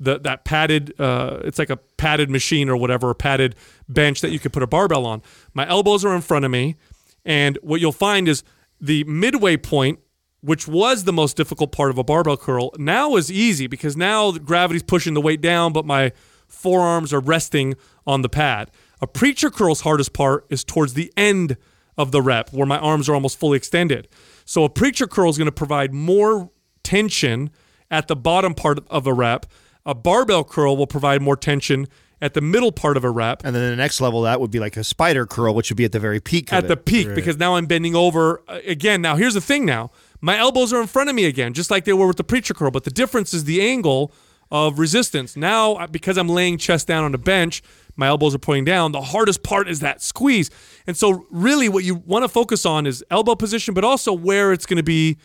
the, that padded uh, it's like a padded machine or whatever a padded bench that you could put a barbell on my elbows are in front of me and what you'll find is the midway point which was the most difficult part of a barbell curl now is easy because now gravity's pushing the weight down but my forearms are resting on the pad a preacher curl's hardest part is towards the end of the rep where my arms are almost fully extended so a preacher curl is going to provide more tension at the bottom part of a rep a barbell curl will provide more tension at the middle part of a rep. And then the next level of that would be like a spider curl, which would be at the very peak. At of the it. peak, because now I'm bending over uh, again. Now here's the thing. Now my elbows are in front of me again, just like they were with the preacher curl. But the difference is the angle of resistance. Now because I'm laying chest down on a bench, my elbows are pointing down. The hardest part is that squeeze. And so really, what you want to focus on is elbow position, but also where it's going to be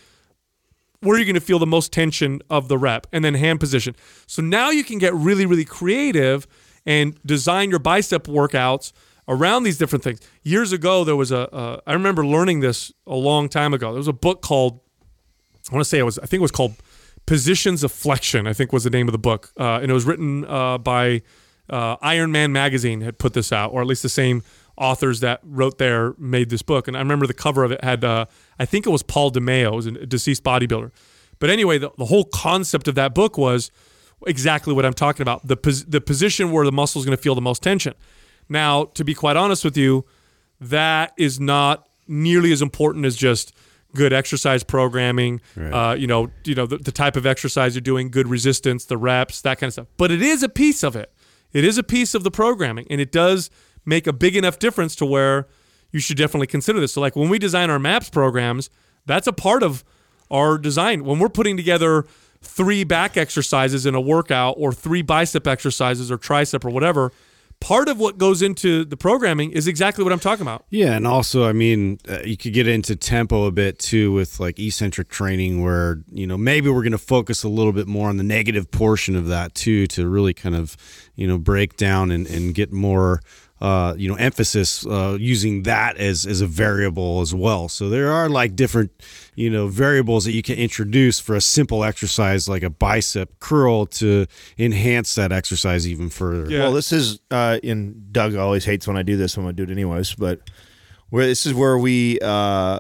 where you're going to feel the most tension of the rep and then hand position. So now you can get really, really creative and design your bicep workouts around these different things. Years ago, there was a. Uh, I remember learning this a long time ago. There was a book called, I want to say it was, I think it was called Positions of Flexion, I think was the name of the book. Uh, and it was written uh, by uh, Iron Man Magazine had put this out, or at least the same authors that wrote there made this book. And I remember the cover of it had, uh, I think it was Paul DeMayo, was a deceased bodybuilder. But anyway, the, the whole concept of that book was exactly what I'm talking about the, pos- the position where the muscle is going to feel the most tension. Now, to be quite honest with you, that is not nearly as important as just good exercise programming. Uh, you know, you know the, the type of exercise you're doing, good resistance, the reps, that kind of stuff. But it is a piece of it. It is a piece of the programming, and it does make a big enough difference to where you should definitely consider this. So, like when we design our MAPS programs, that's a part of our design. When we're putting together three back exercises in a workout, or three bicep exercises, or tricep, or whatever, part of what goes into the programming is exactly what I'm talking about. Yeah, and also, I mean, uh, you could get into tempo a bit too with like eccentric training, where you know maybe we're going to focus a little bit more on the negative portion of that too, to really kind of you know break down and, and get more uh, you know emphasis uh, using that as as a variable as well. So there are like different you know variables that you can introduce for a simple exercise like a bicep curl to enhance that exercise even further. Yeah. Well, this is uh, in Doug always hates when I do this. I'm gonna do it anyways, but where this is where we uh,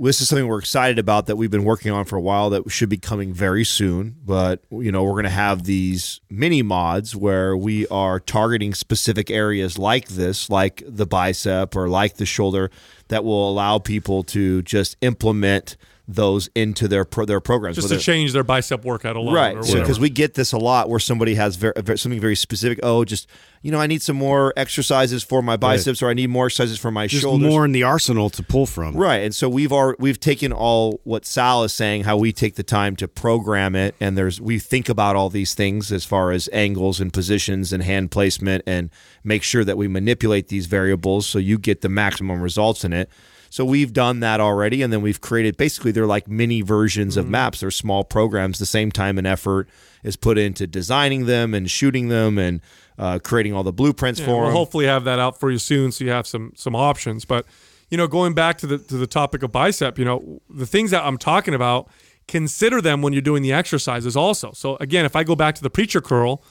this is something we're excited about that we've been working on for a while that should be coming very soon. But you know, we're gonna have these mini mods where we are targeting specific areas like this, like the bicep or like the shoulder, that will allow people to just implement those into their pro- their programs. just to change their bicep workout alone, right Or so because we get this a lot where somebody has very, something very specific oh just you know i need some more exercises for my biceps or i need more exercises for my Just shoulders more in the arsenal to pull from. right and so we've already we've taken all what sal is saying how we take the time to program it and there's we think about all these things as far as angles and positions and hand placement and make sure that we manipulate these variables so you get the maximum results in it so we've done that already, and then we've created basically they're like mini versions Mm-hmm. of maps. They're small programs. The same time and effort is put into designing them and shooting them and uh, creating all the blueprints Yeah, for we'll them. hopefully have that out for you soon, so you have some some options. But you know, going back to the to the topic of bicep, you know, the things that I'm talking about, consider them when you're doing the exercises also. So again, if I go back to the preacher curl,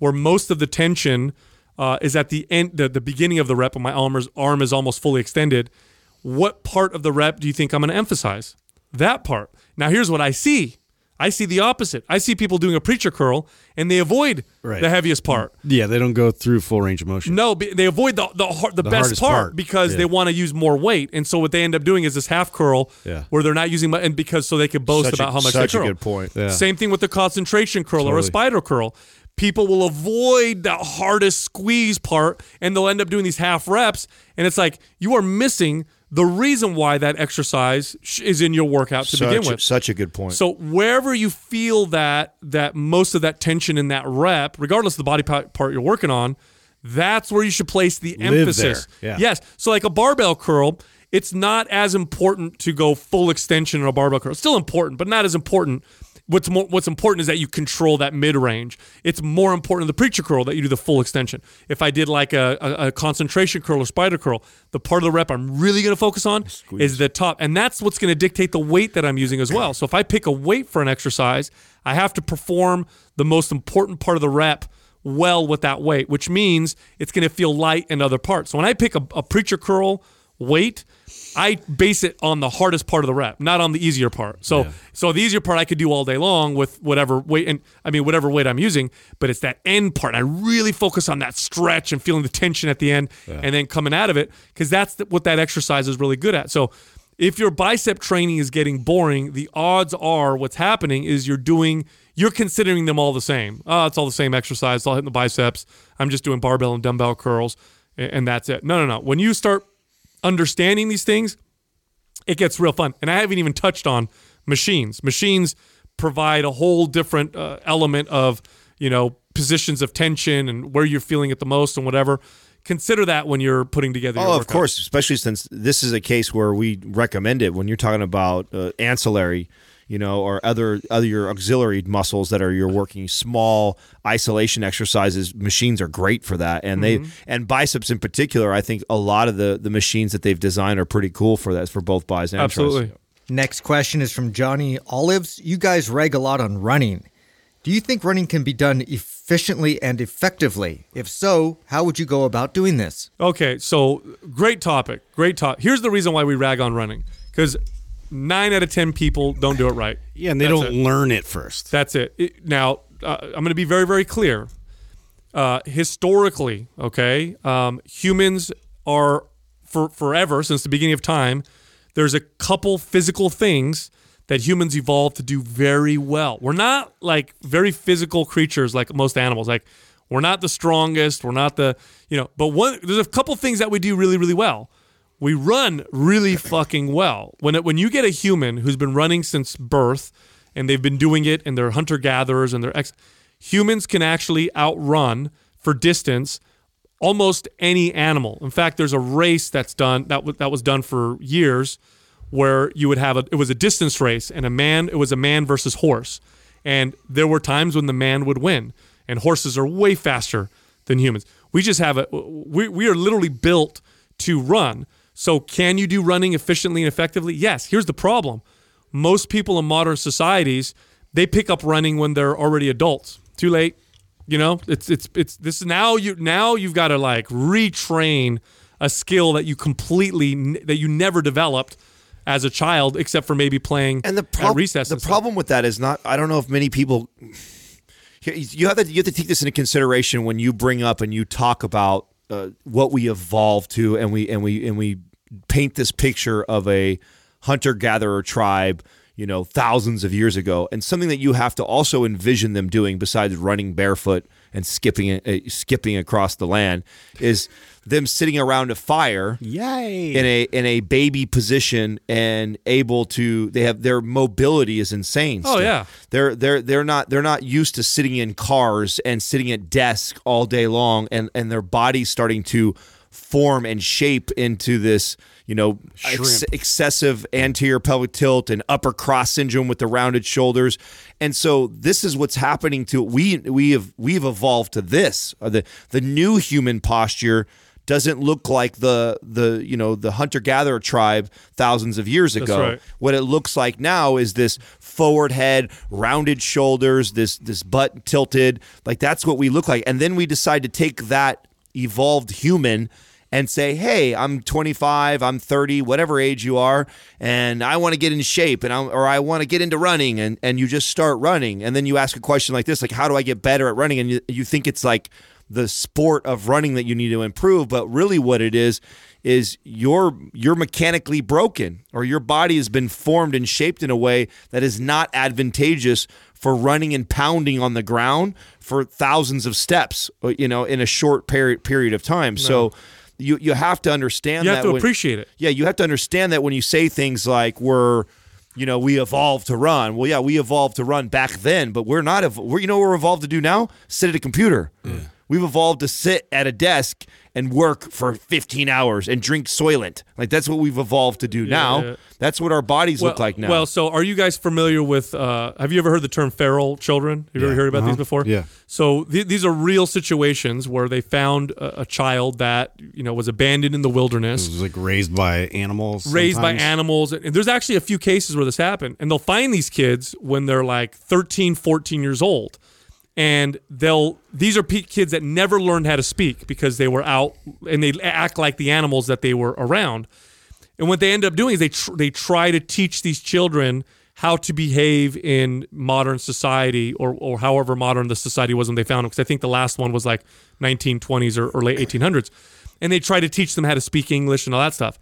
where most of the tension uh, is at the end, the, the beginning of the rep, and my arm is, arm is almost fully extended. What part of the rep do you think I'm going to emphasize? That part. Now, here's what I see. I see the opposite. I see people doing a preacher curl and they avoid Right. the heaviest part. Yeah, they don't go through full range of motion. No, they avoid the the, the, The best part, part. because Yeah. they want to use more weight, and so what they end up doing is this half curl, Yeah. where they're not using much, and because so they can boast Such a- about how much such they a curl. good point. Yeah. Same thing with the concentration curl or a spider curl. People will avoid the hardest squeeze part, and they'll end up doing these half reps, and it's like you are missing the reason why that exercise is in your workout to begin such, with. such a good point. So wherever you feel that that most of that tension in that rep, regardless of the body part you're working on, that's where you should place the Live emphasis. there, yeah. Yes. So like a barbell curl, it's not as important to go full extension in a barbell curl. It's still important, but not as important. What's more, what's important is that you control that mid range. It's more important in the preacher curl that you do the full extension. If I did like a, a, a concentration curl or spider curl, the part of the rep I'm really going to focus on is the top, and that's what's going to dictate the weight that I'm using as well. So if I pick a weight for an exercise, I have to perform the most important part of the rep well with that weight, which means it's going to feel light in other parts. So when I pick a, a preacher curl weight, I base it on the hardest part of the rep, not on the easier part. So so the easier part I could do all day long with whatever weight and I mean whatever weight I'm using, but it's that end part. I really focus on that stretch and feeling the tension at the end and then coming out of it because that's the, what that exercise is really good at. So if your bicep training is getting boring, the odds are what's happening is you're doing you're considering them all the same. Oh, it's all the same exercise. It's all hitting the biceps. I'm just doing barbell and dumbbell curls, and that's it. No, no, no. When you start understanding these things, it gets real fun. And I haven't even touched on machines. Machines provide a whole different uh, element of, you know, positions of tension and where you're feeling it the most and whatever. Consider that when you're putting together your Oh, of course, especially since this is a case where we recommend it when you're talking about uh, ancillary, you know, or other other your auxiliary muscles that are you're working small isolation exercises. Machines are great for that, and Mm-hmm. they and biceps in particular. I think a lot of the the machines that they've designed are pretty cool for that for both bis and tris. Absolutely. Next question is from Johnny Olives. You guys rag a lot on running. Do you think running can be done efficiently and effectively? If so, how would you go about doing this? Okay, so great topic. Great talk. Here's the reason why we rag on running because nine out of 10 people don't do it right. Yeah, and they That's don't it. learn it first. That's it. It- now, uh, I'm going to be very, very clear. Uh, historically, okay, um, humans are for forever since the beginning of time. There's a couple physical things that humans evolved to do very well. We're not like very physical creatures like most animals. Like we're not the strongest. We're not the you know. But one there's a couple things that we do really, really well. We run really fucking well. When it, when you get a human who's been running since birth and they've been doing it and they're hunter gatherers and they're ex- humans can actually outrun for distance almost any animal. In fact, there's a race that's done that w- that was done for years where you would have a it was a distance race and a man it was a man versus horse. And there were times when the man would win and horses are way faster than humans. We just have a we we are literally built to run. So can you do running efficiently and effectively? Yes. Here's the problem. Most people in modern societies, they pick up running when they're already adults. Too late. You know, it's it's it's this now you now you've got to like retrain a skill that you completely that you never developed as a child except for maybe playing And the at recess. the problem with that is not. I don't know if many people. You have to you have to take this into consideration when you bring up and you talk about uh, what we evolved to, and we and we and we paint this picture of a hunter gatherer tribe. You know, thousands of years ago, and something that you have to also envision them doing, besides running barefoot and skipping uh, skipping across the land, is them sitting around a fire Yay. in a in a baby position and able to they have their mobility is insane. Oh, still. yeah. They're they're they're not they're not used to sitting in cars and sitting at desks all day long and and their body's starting to form and shape into this, you know, ex- excessive anterior pelvic tilt and upper cross syndrome with the rounded shoulders. And so this is what's happening to we we have we've evolved to this. Uh, The the new human posture doesn't look like the the you know the hunter gatherer tribe thousands of years ago. right. What it looks like now is this forward head, rounded shoulders, this this butt tilted. Like that's what we look like. And then we decide to take that evolved human and say, "Hey, I'm 25, I'm 30, whatever age you are, and I want to get in shape and I or I want to get into running." And and you just start running. And then you ask a question like this, like, "How do I get better at running?" And you, you think it's like the sport of running that you need to improve, but really what it is is you're you're mechanically broken or your body has been formed and shaped in a way that is not advantageous for running and pounding on the ground for thousands of steps uh, you know in a short period period of time so you you have to understand you that have to when- appreciate it. yeah, you have to understand that when you say things like we're, you know, we evolved to run. Well, yeah, we evolved to run back then, but we're not. ev- We're, you know, what we're evolved to do now. Sit at a computer. We've evolved to sit at a desk and work for 15 hours and drink Soylent. Like that's what we've evolved to do now. yeah. That's what our bodies look like now. Well, so are you guys familiar with? Uh, have you ever heard the term feral children? Have you ever heard about these before? Yeah. So th- these are real situations where they found a, a child that you know was abandoned in the wilderness, It was like raised by animals. raised by animals. And there's actually a few cases where this happened. And they'll find these kids when they're like 13, 14 years old. And they'll these are kids that never learned how to speak because they were out and they act like the animals that they were around. And what they end up doing is they tr- they try to teach these children how to behave in modern society or, or however modern the society was when they found them. Because I think the last one was like 1920s or, or late 1800s. And they try to teach them how to speak English and all that stuff.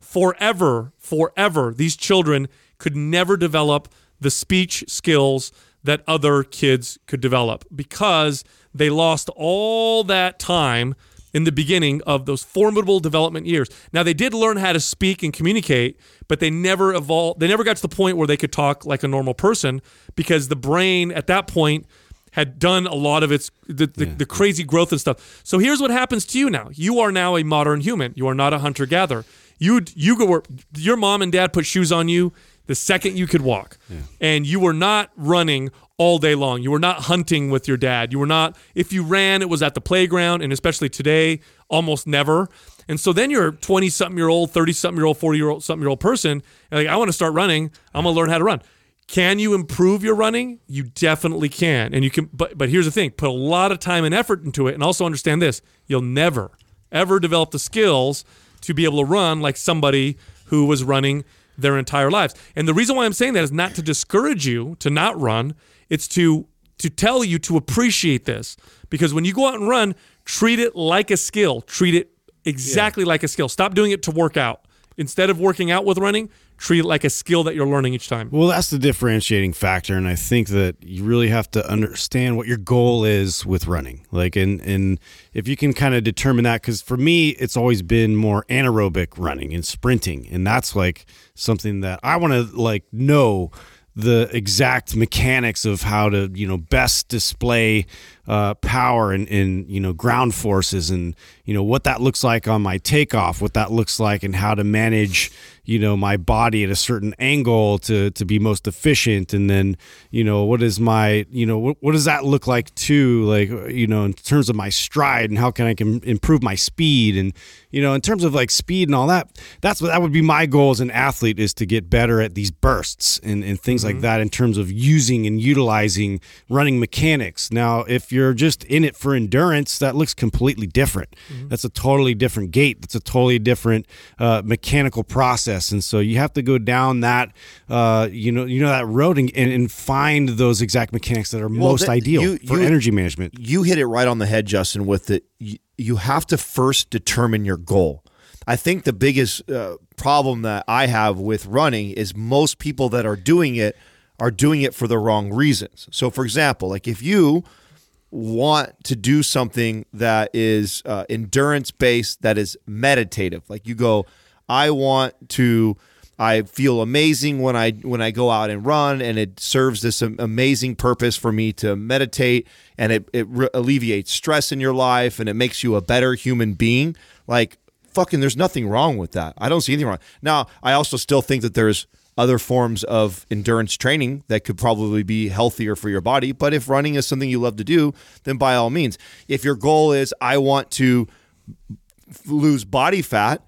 Forever, forever, these children could never develop the speech skills that other kids could develop because they lost all that time in the beginning of those formidable development years. Now they did learn how to speak and communicate, but they never evolved. They never got to the point where they could talk like a normal person because the brain at that point had done a lot of its the, the, the crazy growth and stuff. So here's what happens to you now. You are now a modern human. You are not a hunter gatherer. You you go your mom and dad put shoes on you the second you could walk, and you were not running all day long. You were not hunting with your dad. You were not. If you ran, it was at the playground, and especially today, almost never. And so then you're 20 something year old, 30 something year old, 40 year old something year old person. And like, I want to start running. I'm going to learn how to run. Can you improve your running? You definitely can. And you can, but, but here's the thing put a lot of time and effort into it. And also understand this you'll never, ever develop the skills to be able to run like somebody who was running their entire lives. And the reason why I'm saying that is not to discourage you to not run, it's to to tell you to appreciate this because when you go out and run, treat it like a skill. Treat it exactly like a skill. Stop doing it to work out. Instead of working out with running, treat it like a skill that you're learning each time. Well, that's the differentiating factor, and I think that you really have to understand what your goal is with running. Like, and and if you can kind of determine that, because for me, it's always been more anaerobic running and sprinting, and that's like something that I want to like know the exact mechanics of how to you know best display uh, power and, and you know ground forces and you know what that looks like on my takeoff, what that looks like, and how to manage you know my body at a certain angle to to be most efficient, and then you know what is my you know what, what does that look like too, like you know in terms of my stride and how can I can improve my speed and you know in terms of like speed and all that. That's what that would be my goal as an athlete is to get better at these bursts and, and things like that in terms of using and utilizing running mechanics. Now, if you're just in it for endurance, that looks completely different. That's a totally different gait. That's a totally different uh, mechanical process, and so you have to go down that uh, you know you know that road and, and, and find those exact mechanics that are most that- ideal you- for you- energy management. you hit it right on the head, Justin, with it. You, you have to first determine your goal. I think the biggest uh, problem that I have with running is most people that are doing it are doing it for the wrong reasons. So, for example, like if you want to do something that is uh, endurance based, that is meditative, like you go, I want to. I feel amazing when I when I go out and run, and it serves this amazing purpose for me to meditate, and it it re- alleviates stress in your life, and it makes you a better human being. Like fucking, there's nothing wrong with that. I don't see anything wrong. Now, I also still think that there's other forms of endurance training that could probably be healthier for your body. But if running is something you love to do, then by all means, if your goal is I want to lose body fat,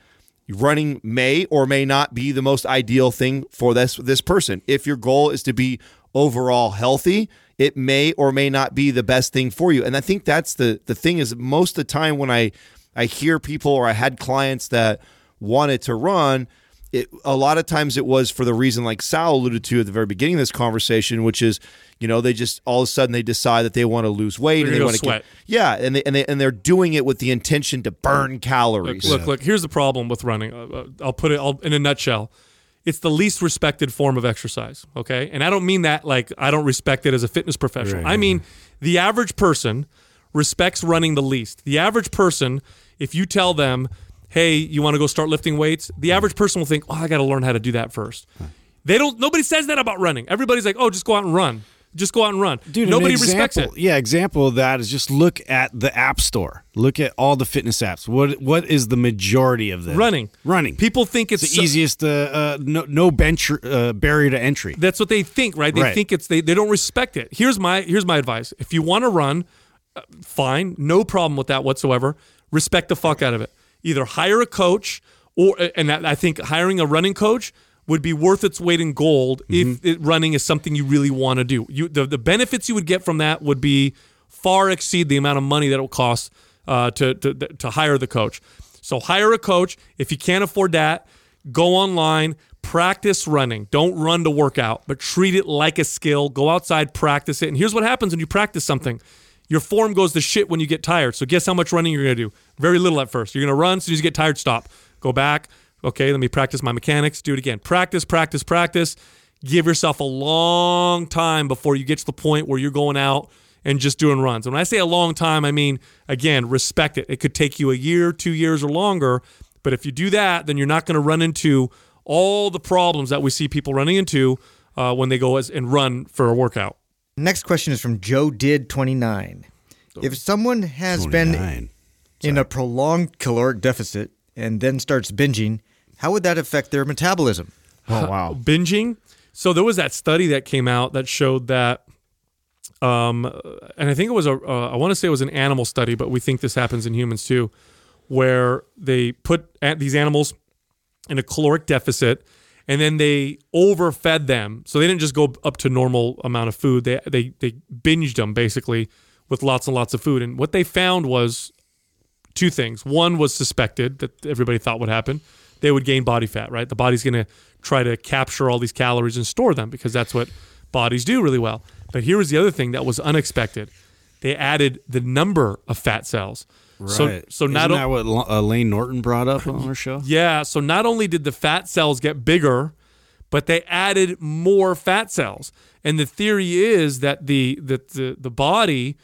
running may or may not be the most ideal thing for this this person. If your goal is to be overall healthy, it may or may not be the best thing for you. And I think that's the the thing is most of the time when I I hear people or I had clients that wanted to run, it a lot of times it was for the reason like Sal alluded to at the very beginning of this conversation, which is you know they just all of a sudden they decide that they want to lose weight They're and they want to sweat. yeah, and they, and they and they're doing it with the intention to burn calories. Look, look. Here's the problem with running. Uh, uh, I'll put it I'll, in a nutshell. It's the least respected form of exercise. Okay, and I don't mean that like I don't respect it as a fitness professional. I mean the average person respects running the least. The average person, if you tell them, "Hey, you want to go start lifting weights," the average person will think, "Oh, I got to learn how to do that first. They don't. Nobody says that about running. Everybody's like, "Oh, just go out and run. Just go out and run." Dude, nobody an respects it. Yeah, example of that is just look at the app store. Look at all the fitness apps. What what is the majority of them? Running, Running. People think it's the so- easiest uh, uh, no, no bench uh, barrier to entry. That's what they think, right? They Right. think it's they, they don't respect it. Here's my here's my advice. If you want to run, uh, fine, no problem with that whatsoever. Respect the fuck out of it. Either hire a coach or and I think hiring a running coach would be worth its weight in gold if it, running is something you really want to do. You the, the benefits you would get from that would be far exceed the amount of money that it will cost uh, to, to to hire the coach. So hire a coach. If you can't afford that, go online, practice running. Don't run to work out, but treat it like a skill. Go outside, practice it. And here's what happens when you practice something. Your form goes to shit when you get tired. So guess how much running you're going to do? Very little at first. You're going to run. As soon as you get tired, stop. Go back. Okay, let me practice my mechanics. Do it again. Practice, practice, practice. Give yourself a long time before you get to the point where you're going out and just doing runs. And when I say a long time, I mean, again, respect it. It could take you a year, two years, or longer. But if you do that, then you're not going to run into all the problems that we see people running into uh, when they go as, and run for a workout. Next question is from Joe Did 29. If someone has been in a prolonged caloric deficit and then starts binging, how would that affect their metabolism? oh wow. binging. So there was that study that came out that showed that, um, and I think it was a, uh, I want to say it was an animal study, but we think this happens in humans too, where they put a- these animals in a caloric deficit and then they overfed them. So they didn't just go up to normal amount of food. They they they binged them basically with lots and lots of food. And what they found was two things. One was suspected that everybody thought would happen. They would gain body fat, right? The body's going to try to capture all these calories and store them because that's what bodies do really well. But here was the other thing that was unexpected. They added the number of fat cells. So Right. so not Isn't that what uh, Layne Norton brought up on our show? yeah, so not only did the fat cells get bigger, but they added more fat cells. And the theory is that the that the, the body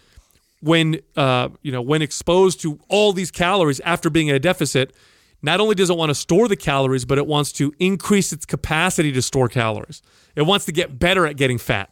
when uh, you know when exposed to all these calories after being in a deficit, not only does it want to store the calories, but it wants to increase its capacity to store calories. It wants to get better at getting fat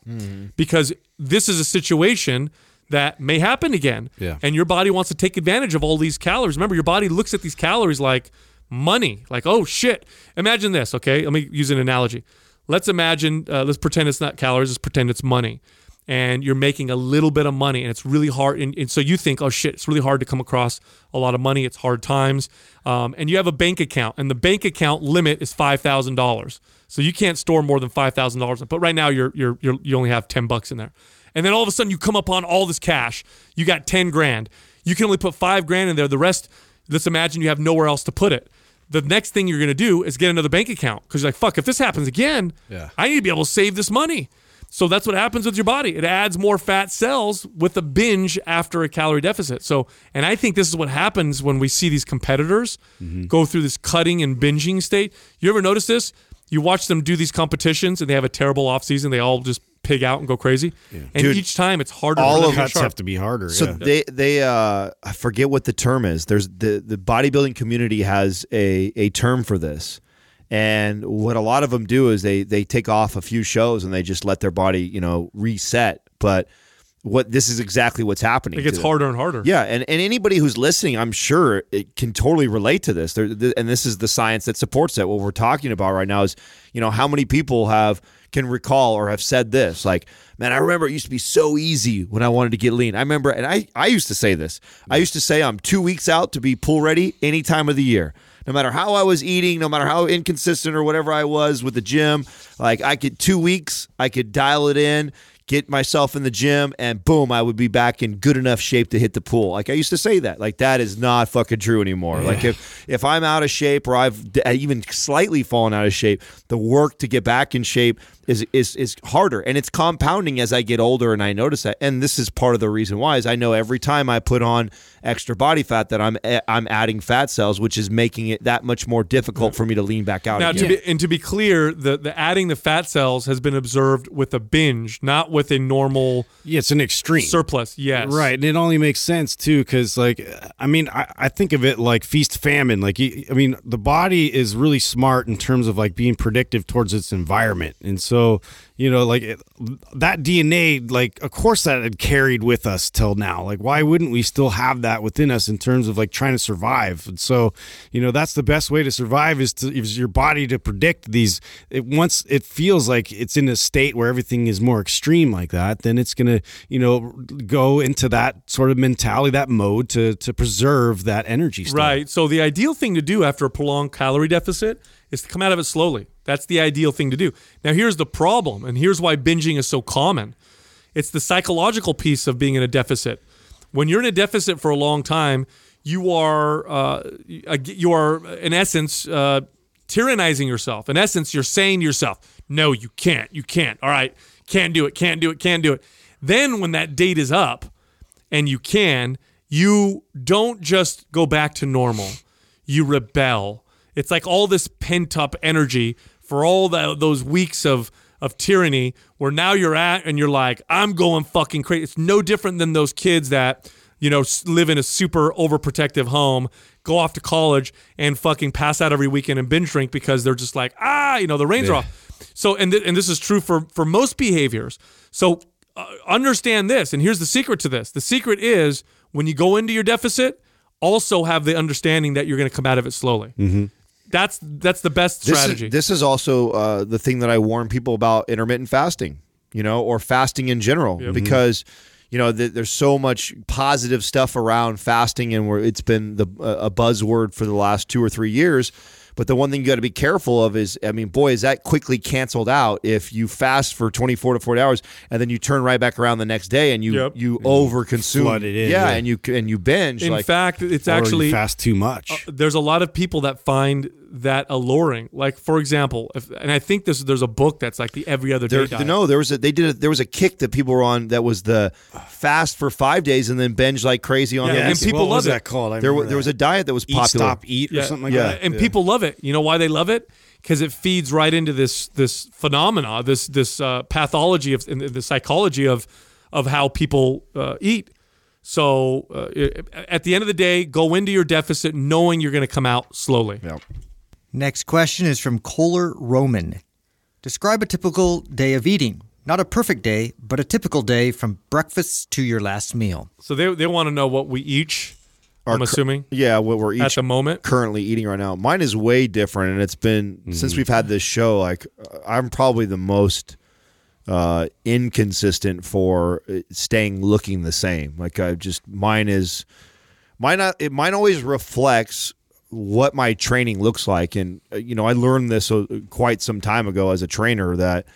because this is a situation that may happen again. Yeah. And your body wants to take advantage of all these calories. Remember, your body looks at these calories like money. Like, oh shit. Imagine this, okay? Let me use an analogy. Let's imagine, uh, let's pretend it's not calories, let's pretend it's money. And you're making a little bit of money, and it's really hard. And, and so you think, oh shit, it's really hard to come across a lot of money. It's hard times. Um, and you have a bank account, and the bank account limit is five thousand dollars. So you can't store more than five thousand dollars. But right now, you're, you're you're you only have ten bucks in there. And then all of a sudden, you come upon all this cash. You got ten grand. You can only put five grand in there. The rest, let's imagine you have nowhere else to put it the next thing you're going to do is get another bank account because you're like, fuck, if this happens again, Yeah. I need to be able to save this money. So that's what happens with your body. It adds more fat cells with a binge after a calorie deficit. So, and I think this is what happens when we see these competitors mm-hmm. go through this cutting and binging state. You ever notice this? You watch them do these competitions and they have a terrible off season. They all just pig out and go crazy. And Dude, each time it's harder. all of Cuts have to be harder. So yeah. they they uh I forget what the term is. There's the the bodybuilding community has a a term for this. And what a lot of them do is they they take off a few shows and they just let their body, you know, reset. But what this is exactly what's happening. It gets to harder and harder. Yeah, and, and anybody who's listening, I'm sure it can totally relate to this. There, th- and this is the science that supports that. What we're talking about right now is, you know, how many people have can recall or have said this, like, man, I remember it used to be so easy when I wanted to get lean. I remember, and I I used to say this. I used to say I'm two weeks out to be pool ready any time of the year. No matter how I was eating, no matter how inconsistent or whatever I was with the gym, like I could two weeks, I could dial it in, get myself in the gym, and boom, I would be back in good enough shape to hit the pool. Like I used to say that. Like that is not fucking true anymore. Like if if I'm out of shape or I've uh, even slightly fallen out of shape, the work to get back in shape is is is harder, and it's compounding as I get older, and I notice that. And this is part of the reason why is I know every time I put on extra body fat that I'm I'm adding fat cells, which is making it that much more difficult for me to lean back out Now, to be, and to be clear, the, the adding the fat cells has been observed with a binge, not with a normal yeah, it's an extreme. surplus. Yes, Right, and it only makes sense too, because like, I mean, I, I think of it like feast famine. Like, you- I mean, the body is really smart in terms of like being predictive towards its environment, and so you know, like it, that DNA, like, of course, that had carried with us till now. Like, why wouldn't we still have that within us in terms of like trying to survive? And so, you know, that's the best way to survive is to is your body to predict these. It, once it feels like it's in a state where everything is more extreme like that, then it's gonna, you know, go into that sort of mentality, that mode to to preserve that energy. State. Right. So the ideal thing to do after a prolonged calorie deficit is to come out of it slowly. That's the ideal thing to do. Now, here's the problem, and here's why binging is so common. It's the psychological piece of being in a deficit. When you're in a deficit for a long time, you are uh, you are in essence uh, tyrannizing yourself. In essence, you're saying to yourself, "No, you can't. You can't. All right, can't do it. Can't do it. Can't do it." Then, when that date is up, and you can, you don't just go back to normal. You rebel. It's like all this pent up energy for all the, those weeks of of tyranny where now you're at and you're like, I'm going fucking crazy. It's no different than those kids that, you know, live in a super overprotective home, go off to college and fucking pass out every weekend and binge drink because they're just like, ah, you know, the reins are off. So, and, th- and this is true for, for most behaviors. So, uh, understand this. And here's the secret to this the secret is when you go into your deficit, also have the understanding that you're going to come out of it slowly. Mm-hmm. That's that's the best This strategy. Is, this is also uh, the thing that I warn people about intermittent fasting, you know, or fasting in general, because you know th- there's so much positive stuff around fasting, and where it's been the a buzzword for the last two or three years. But the one thing you got to be careful of is, I mean, boy, is that quickly canceled out if you fast for 24 to 40 hours and then you turn right back around the next day and you Yep. you overconsume Flood it in, yeah, yeah. and you and you binge. in like, fact, it's Or you actually fast too much. there's a lot of people that find that alluring. Like for example, if, and I think this there's a book that's like the every other day There, diet. no, there was a they did a, there was a kick that people were on that was the fast for five days and then binge like crazy on Yeah, the and weekend. people what love was it. that called? I there, wa- remember there was a diet that was eat, popular. stop, eat, or something like Yeah. that. and people love it. You know why they love it? Because it feeds right into this this phenomena, this this uh, pathology of in the- the psychology of of how people uh, eat. So uh, at the end of the day, go into your deficit knowing you're going to come out slowly. Next question is from Kohler Roman. Describe a typical day of eating. Not a perfect day, but a typical day from breakfast to your last meal. So they they want to know what we each. I'm cur- assuming Yeah, what we're each at each the moment. currently eating right now. Mine is way different, and it's been since we've had this show. Like, uh, I'm probably the most uh, inconsistent for uh, staying looking the same. Like, I just mine is mine. Not, it mine always reflects what my training looks like, and uh, you know, I learned this uh, quite some time ago as a trainer that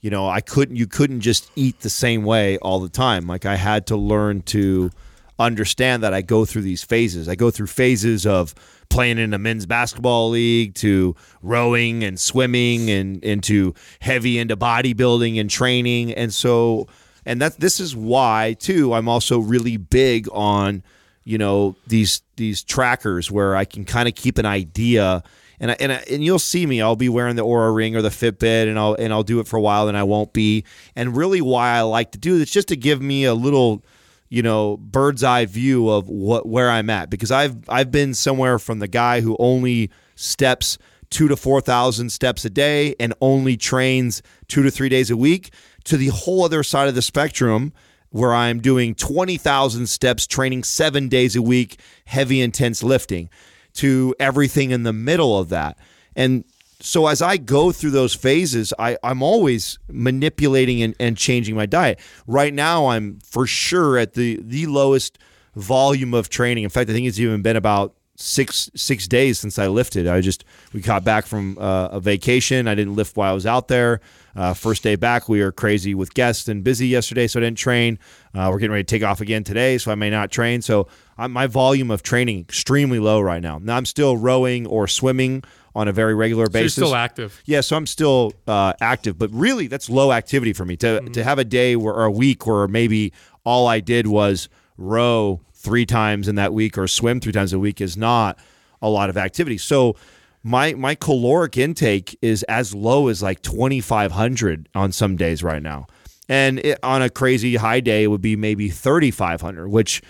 you know I couldn't you couldn't just eat the same way all the time. Like, I had to learn to understand that I go through these phases. I go through phases of playing in a men's basketball league to rowing and swimming and into heavy into bodybuilding and training. And so and that this is why too I'm also really big on you know these these trackers where I can kind of keep an idea and I, and I, and you'll see me. I'll be wearing the Oura Ring or the Fitbit, and I'll and I'll do it for a while, and I won't be. And really, why I like to do it's just to give me a little you know bird's eye view of what where I'm at because I've I've been somewhere from the guy who only steps two to four thousand steps a day and only trains two to three days a week to the whole other side of the spectrum where I'm doing twenty thousand steps training seven days a week heavy intense lifting to everything in the middle of that and so as I go through those phases, I, I'm always manipulating and, and changing my diet. Right now, I'm for sure at the the lowest volume of training. In fact, I think it's even been about six six days since I lifted. I just we got back from uh, a vacation. I didn't lift while I was out there. Uh, first day back, we were crazy with guests and busy yesterday, so I didn't train. Uh, we're getting ready to take off again today, so I may not train. So i my volume of training extremely low right now. Now I'm still rowing or swimming on a very regular So you're basis. still active. Yeah, so I'm still uh, active, but really that's low activity for me. To Mm-hmm. to have a day where or a week where maybe all I did was row three times in that week or swim three times a week is not a lot of activity. So my my caloric intake is as low as like 2500 on some days right now. And it, on a crazy high day it would be maybe 3500, which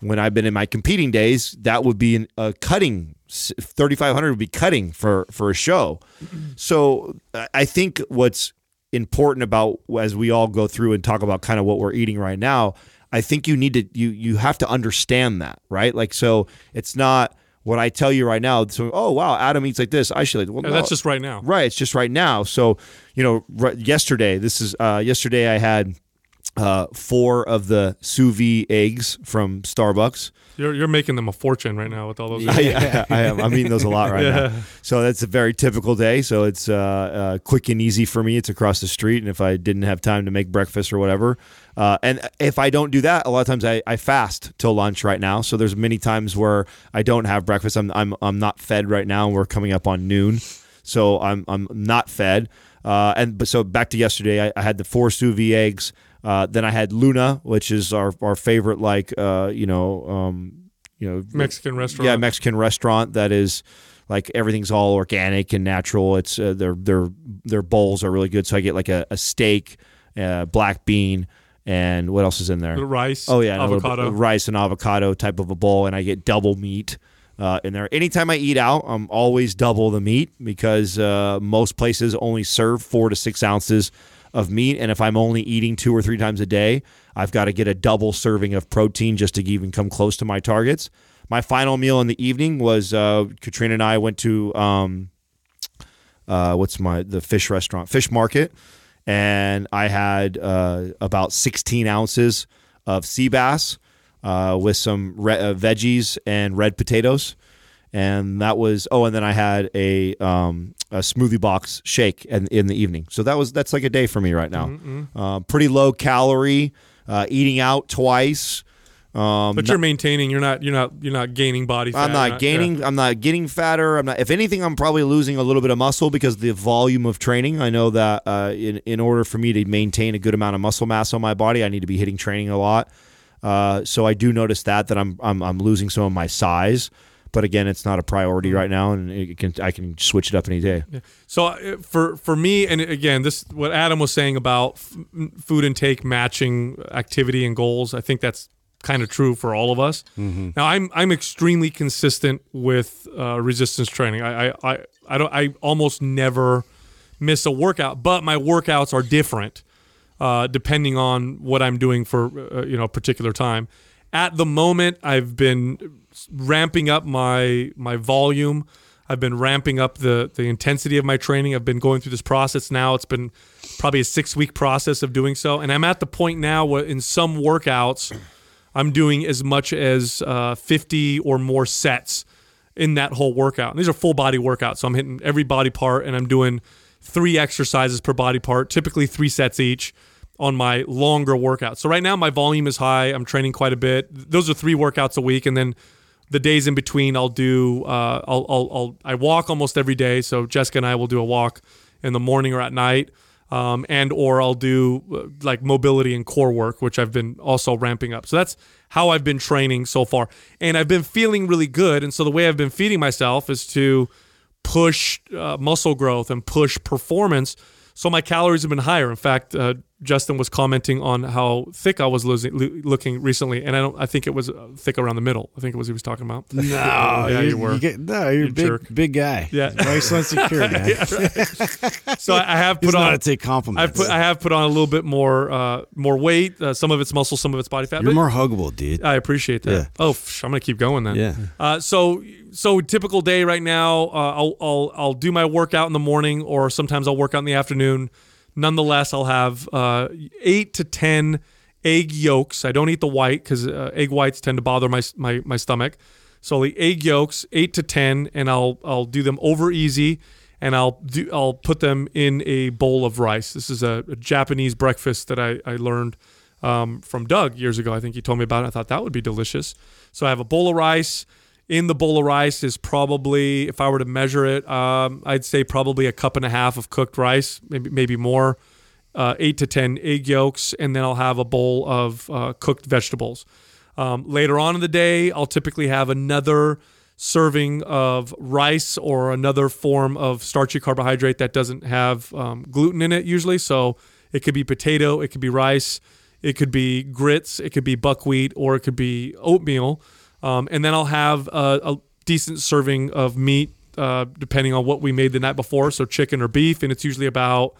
when I've been in my competing days, that would be a cutting. Thirty five hundred would be cutting for for a show. So I- I think what's important about as we all go through and talk about kind of what we're eating right now, I think you need to you you have to understand that right. Like so, it's not what I tell you right now. So oh wow, Adam eats like this. I should like. Well, no. that's just right now. Right, it's just right now. So, you know, right, yesterday, this is uh, yesterday I had uh, four of the sous vide eggs from Starbucks. You're you're making them a fortune right now with all those. I, I am. I'm eating those a lot right now. So that's a very typical day. So it's uh, uh, quick and easy for me. It's across the street, and if I didn't have time to make breakfast or whatever, uh, and if I don't do that, a lot of times I, I fast till lunch right now. So there's many times where I don't have breakfast. I'm I'm I'm not fed right now. We're coming up on noon, so I'm I'm not fed. Uh, and but so back to yesterday, I, I had the four sous vide eggs. Uh, then I had Luna, which is our, our favorite, like uh, you know, um, you know, Mexican restaurant. yeah, Mexican restaurant that is like everything's all organic and natural. It's uh, their their their bowls are really good. So I get like a, a steak, uh, black bean, and what else is in there? The rice. Oh yeah, avocado. rice and avocado type of a bowl, and I get double meat uh, in there. Anytime I eat out, I'm always double the meat because uh, most places only serve four to six ounces of meat, and if I'm only eating two or three times a day, I've got to get a double serving of protein just to even come close to my targets. My final meal in the evening was uh, Katrina and I went to um, uh, what's my the fish restaurant, Fish Market, and I had uh, about 16 ounces of sea bass uh, with some re- uh, veggies and red potatoes, and that was oh, and then I had a um, a smoothie box shake in, in the evening. So that was that's like a day for me right now. Uh, pretty low calorie, uh, eating out twice. Um, but you're maintaining. You're not. You're not. You're not gaining body fat. I'm You're not gaining. I'm not getting fatter. I'm not. If anything, I'm probably losing a little bit of muscle because of the volume of training. I know that uh, in in order for me to maintain a good amount of muscle mass on my body, I need to be hitting training a lot. Uh, so I do notice that that I'm I'm, I'm losing some of my size. But again, it's not a priority right now, and it can I can switch it up any day. So uh, for for me, and again, this what Adam was saying about f- food intake matching activity and goals. I think that's kind of true for all of us. Now, I'm I'm extremely consistent with uh, resistance training. I, I I I don't I almost never miss a workout, but my workouts are different. uh, depending on what I'm doing for uh, you know a particular time. At the moment, I've been ramping up my my volume. I've been ramping up the the intensity of my training. I've been going through this process now. It's been probably a six week process of doing so, and I'm at the point now where in some workouts, I'm doing as much as uh, 50 or more sets in that whole workout. And these are full body workouts, so I'm hitting every body part, and I'm doing three exercises per body part, typically three sets each on my longer workouts. So right now my volume is high. I'm training quite a bit. Those are three workouts a week, and then the days in between I'll do uh, I'll, I'll, I'll I walk almost every day. So Jessica and I will do a walk in the morning or at night. Um, and or I'll do uh, like mobility and core work, which I've been also ramping up. So that's how I've been training so far, and I've been feeling really good. And so the way I've been feeding myself is to push uh, muscle growth and push performance. So my calories have been higher. In fact, uh, Justin was commenting on how thick I was losing, lo- looking recently, and I don't. I think it was uh, thick around the middle. I think it was he was talking about. No, yeah, you were. get, no, you're You a big, jerk. big guy. Yeah. nice and secure, man. So I have He's put not on. to take compliments. I've put. I have put on a little bit more, uh, more weight. Uh, some of it's muscle, some of it's body fat. you're more huggable, dude. I appreciate that. Yeah. Oh, psh, I'm gonna keep going then. Yeah. Uh, so so typical day right now. Uh, I'll I'll I'll do my workout in the morning, or sometimes I'll work out in the afternoon. Nonetheless, I'll have uh, eight to ten egg yolks. I don't eat the white because uh, egg whites tend to bother my my my stomach. So I'll eat egg yolks, eight to ten, and I'll I'll do them over easy, and I'll do I'll put them in a bowl of rice. This is a, a Japanese breakfast that I I learned um, from Doug years ago. I think he told me about it. I thought that would be delicious. So I have a bowl of rice. In the bowl of rice is probably, if I were to measure it, um, I'd say probably a cup and a half of cooked rice, maybe maybe more. Uh, eight to ten egg yolks, and then I'll have a bowl of uh, cooked vegetables. Um, later on in the day, I'll typically have another serving of rice or another form of starchy carbohydrate that doesn't have um, gluten in it usually. So it could be potato, it could be rice, it could be grits, it could be buckwheat, or it could be oatmeal. Um, and then I'll have a, a decent serving of meat, uh, depending on what we made the night before. So chicken or beef, and it's usually about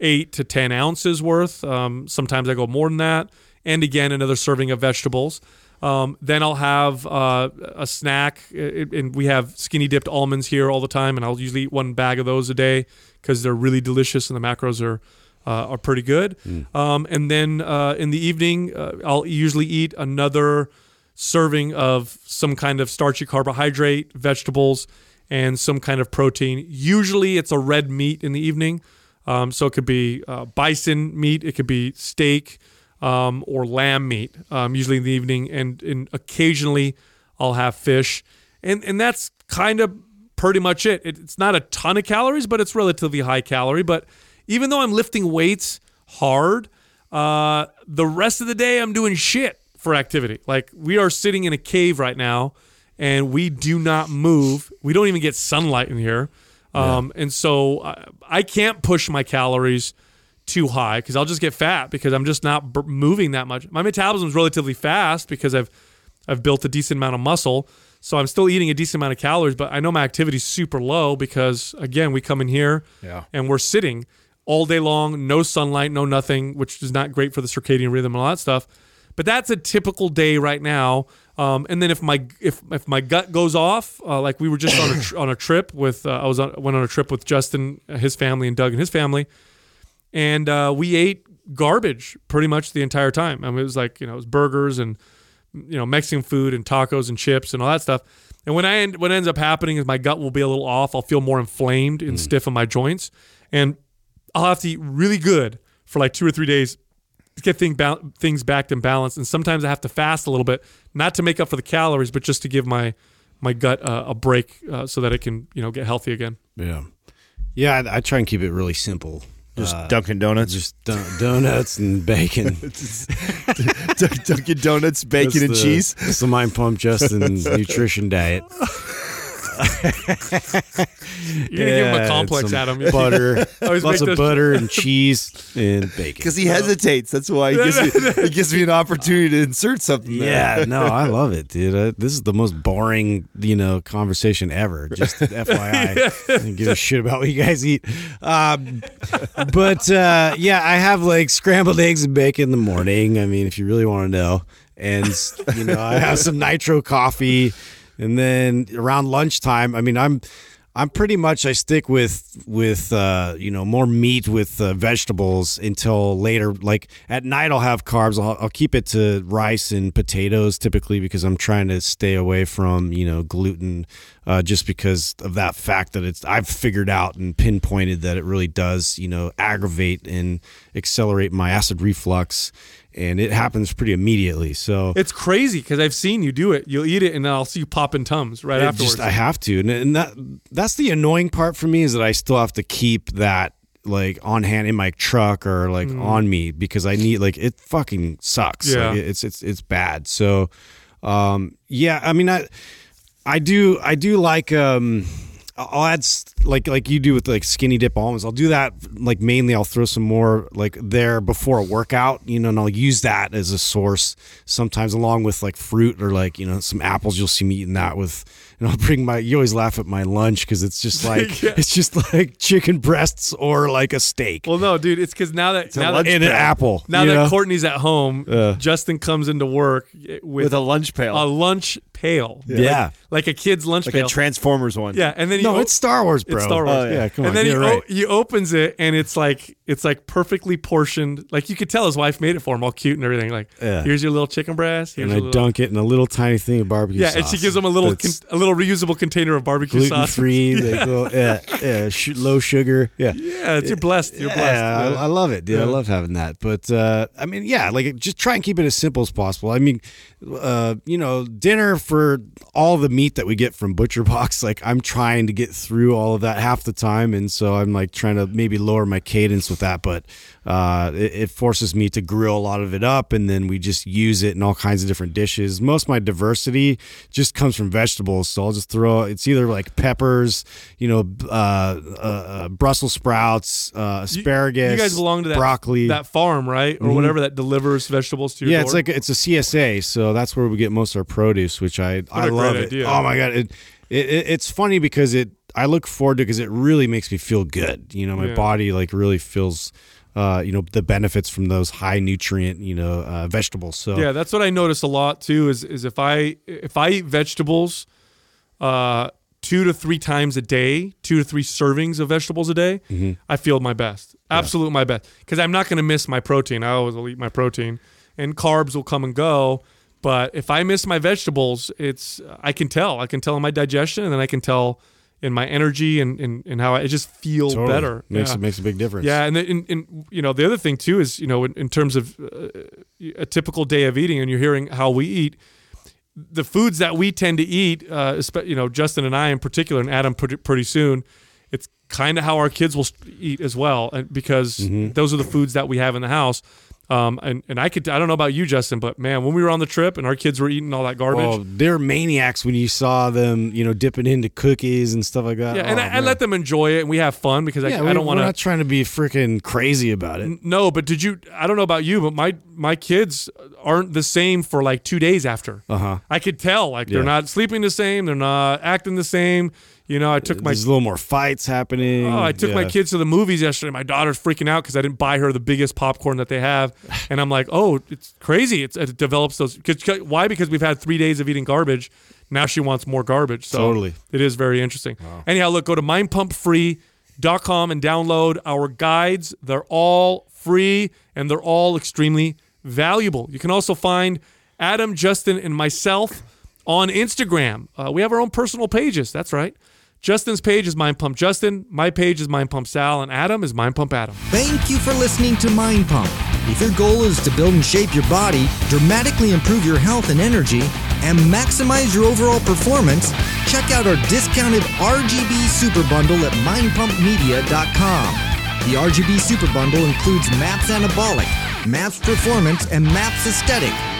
eight to 10 ounces worth. Um, sometimes I go more than that. And again, another serving of vegetables. Um, then I'll have uh, a snack, it- and we have skinny dipped almonds here all the time, and I'll usually eat one bag of those a day because they're really delicious and the macros are uh, are pretty good. Um, and then uh, in the evening, uh, I'll usually eat another serving of some kind of starchy carbohydrate, vegetables, and some kind of protein. Usually, it's a red meat in the evening. Um, so it could be uh, bison meat, it could be steak, um, or lamb meat. Um, usually in the evening, and, and occasionally I'll have fish, and and that's kind of pretty much it. it. It's not a ton of calories, but it's relatively high calorie. But even though I'm lifting weights hard, uh, the rest of the day I'm doing shit for activity. Like we are sitting in a cave right now, and we do not move. We don't even get sunlight in here. Um, And so I, I can't push my calories too high because I'll just get fat because I'm just not b- moving that much. My metabolism is relatively fast because I've I've built a decent amount of muscle, so I'm still eating a decent amount of calories. But I know my activity is super low because again, we come in here Yeah. and we're sitting all day long, no sunlight, no nothing, which is not great for the circadian rhythm and all that stuff. But that's a typical day right now. Um, and then if my if if my gut goes off, uh, like we were just on a tr- on a trip with uh, I was on, went on a trip with Justin, uh, his family, and Doug and his family, and uh, we ate garbage pretty much the entire time. I mean, it was like you know it was burgers and you know Mexican food and tacos and chips and all that stuff. And when I end, what ends up happening is my gut will be a little off. I'll feel more inflamed and stiff in my joints, and I'll have to eat really good for like two or three days get thing ba- things back in balance. And sometimes I have to fast a little bit, not to make up for the calories, but just to give my my gut uh, a break uh, so that it can you know get healthy again. Yeah, yeah. I, I try and keep it really simple. Just Uh, Dunkin' Donuts. just don- donuts and bacon. Dunkin' Donuts, bacon That's and the- cheese. That's the Mind Pump Justin nutrition diet. You're gonna give him a Yeah, complex, some Adam. Butter, Always lots make of those- butter and cheese and bacon. Because he hesitates. That's why he gives, me, it gives me an opportunity to insert something. there. Yeah, no, I love it, dude. Uh, this is the most boring, you know, conversation ever. Just FYI, I don't give a shit about what you guys eat. Um, but uh, yeah, I have like scrambled eggs and bacon in the morning. I mean, if you really want to know, and you know, I have some nitro coffee, and then around lunchtime, I mean, I'm. I'm pretty much I stick with with uh, you know more meat with uh, vegetables until later. Like at night, I'll have carbs. I'll, I'll keep it to rice and potatoes typically because I'm trying to stay away from you know gluten, uh, just because of that fact that it's I've figured out and pinpointed that it really does you know aggravate and accelerate my acid reflux, and it happens pretty immediately. So It's crazy because I've seen you do it. You'll eat it, and then I'll see you popping tums right afterwards. Just, I have to, and, and that that's the annoying part for me is that I still have to keep that like on hand in my truck or like on me because I need like it fucking sucks. Mm. Yeah. Like, it's it's it's bad. So, um, yeah, I mean, I I do I do like um. I'll add like like you do with like skinny dip almonds. I'll do that like mainly. I'll throw some more like there before a workout, you know, and I'll use that as a source sometimes along with like fruit or like you know some apples. You'll see me eating that with, and I'll bring my. You always laugh at my lunch because it's just like Yeah. it's just like chicken breasts or like a steak well, no, dude, it's because now that now that, and an apple. now that know? Courtney's at home, Uh. Justin comes into work with, With a lunch pail. a lunch pail. Yeah. Like, like a kid's lunch like pail. a Transformers one. yeah, and then he no, o- it's Star Wars, bro. It's Star Wars. Oh, yeah, come and on. And then he, you're o- right. he opens it and it's like it's like perfectly portioned. Like you could tell his wife made it for him, all cute and everything. Like Yeah. here's your little chicken breast. Here's and I little, dunk it in a little tiny thing of barbecue yeah, sauce. and she gives him a little con- a little reusable container of barbecue gluten sauce. free, like little, yeah, yeah, sh- low sugar. Yeah, Yeah, it's, you're blessed. You're yeah, blessed. I, I love it, dude. I love having that. But uh, I mean, yeah, like just try and keep it as simple as possible. I mean, uh, you know, dinner for all the meat that we get from Butcher Box. Like I'm trying to get through all of that half the time, and so I'm like trying to maybe lower my cadence with that. But uh, it, it forces me to grill a lot of it up, and then we just use it in all kinds of different dishes. Most of my diversity just comes from vegetables, so I'll just throw. It's either like peppers, you know, uh, uh, uh, Brussels sprouts, uh, You- asparagus. You guys belong to that broccoli. that farm, right, or whatever that delivers vegetables to your yeah, door. it's like it's a CSA, so that's where we get most of our produce, which I I a great love it. idea. Oh my god, it, it, it it's funny because it I look forward to because it really makes me feel good. You know, my Yeah. body like really feels. Uh, you know the benefits from those high nutrient, you know, uh, vegetables. So Yeah, that's what I notice a lot too. Is is if I if I eat vegetables, uh, two to three times a day, two to three servings of vegetables a day, Mm-hmm. I feel my best, absolute my best, because I'm not going to miss my protein. I always will eat my protein, and carbs will come and go. But if I miss my vegetables, it's I can tell. I can tell in my digestion, and then I can tell in my energy and and, and how I just feel totally. better. makes Yeah. it makes a big difference. Yeah, and, in, in you know the other thing too is you know in, in terms of uh, a typical day of eating, and you're hearing how we eat, the foods that we tend to eat, uh, you know Justin and I in particular, and Adam pretty, pretty soon, it's kind of how our kids will eat as well, and because Mm-hmm. those are the foods that we have in the house. Um, and, and I could I don't know about you, Justin, but man, when we were on the trip and our kids were eating all that garbage, Oh, they're maniacs when you saw them, you know, dipping into cookies and stuff like that. yeah, and Oh, I, I let them enjoy it, and we have fun because Yeah, I, we, I don't want to. not trying to be freaking crazy about it. No, but did you? I don't know about you, but my my kids aren't the same for like two days after. Uh huh. I could tell, like they're not sleeping the same, they're not acting the same. You know, I took my There's a little more fights happening. oh, I took my kids to the movies yesterday. My daughter's freaking out because I didn't buy her the biggest popcorn that they have, and I'm like, oh, it's crazy. It's, it develops those. Cause, why? Because we've had three days of eating garbage. Now she wants more garbage. So Totally. it is very interesting. Anyhow, look, go to mindpumpfree.com and download our guides. They're all free and they're all extremely valuable. You can also find Adam, Justin, and myself on Instagram. Uh, we have our own personal pages. That's right. Justin's page is Mind Pump Justin. My page is Mind Pump Sal, and Adam is Mind Pump Adam. Thank you for listening to Mind Pump. If your goal is to build and shape your body, dramatically improve your health and energy, and maximize your overall performance, check out our discounted RGB Super Bundle at mindpumpmedia.com. The RGB Super Bundle includes MAPS Anabolic, MAPS Performance, and MAPS Aesthetic,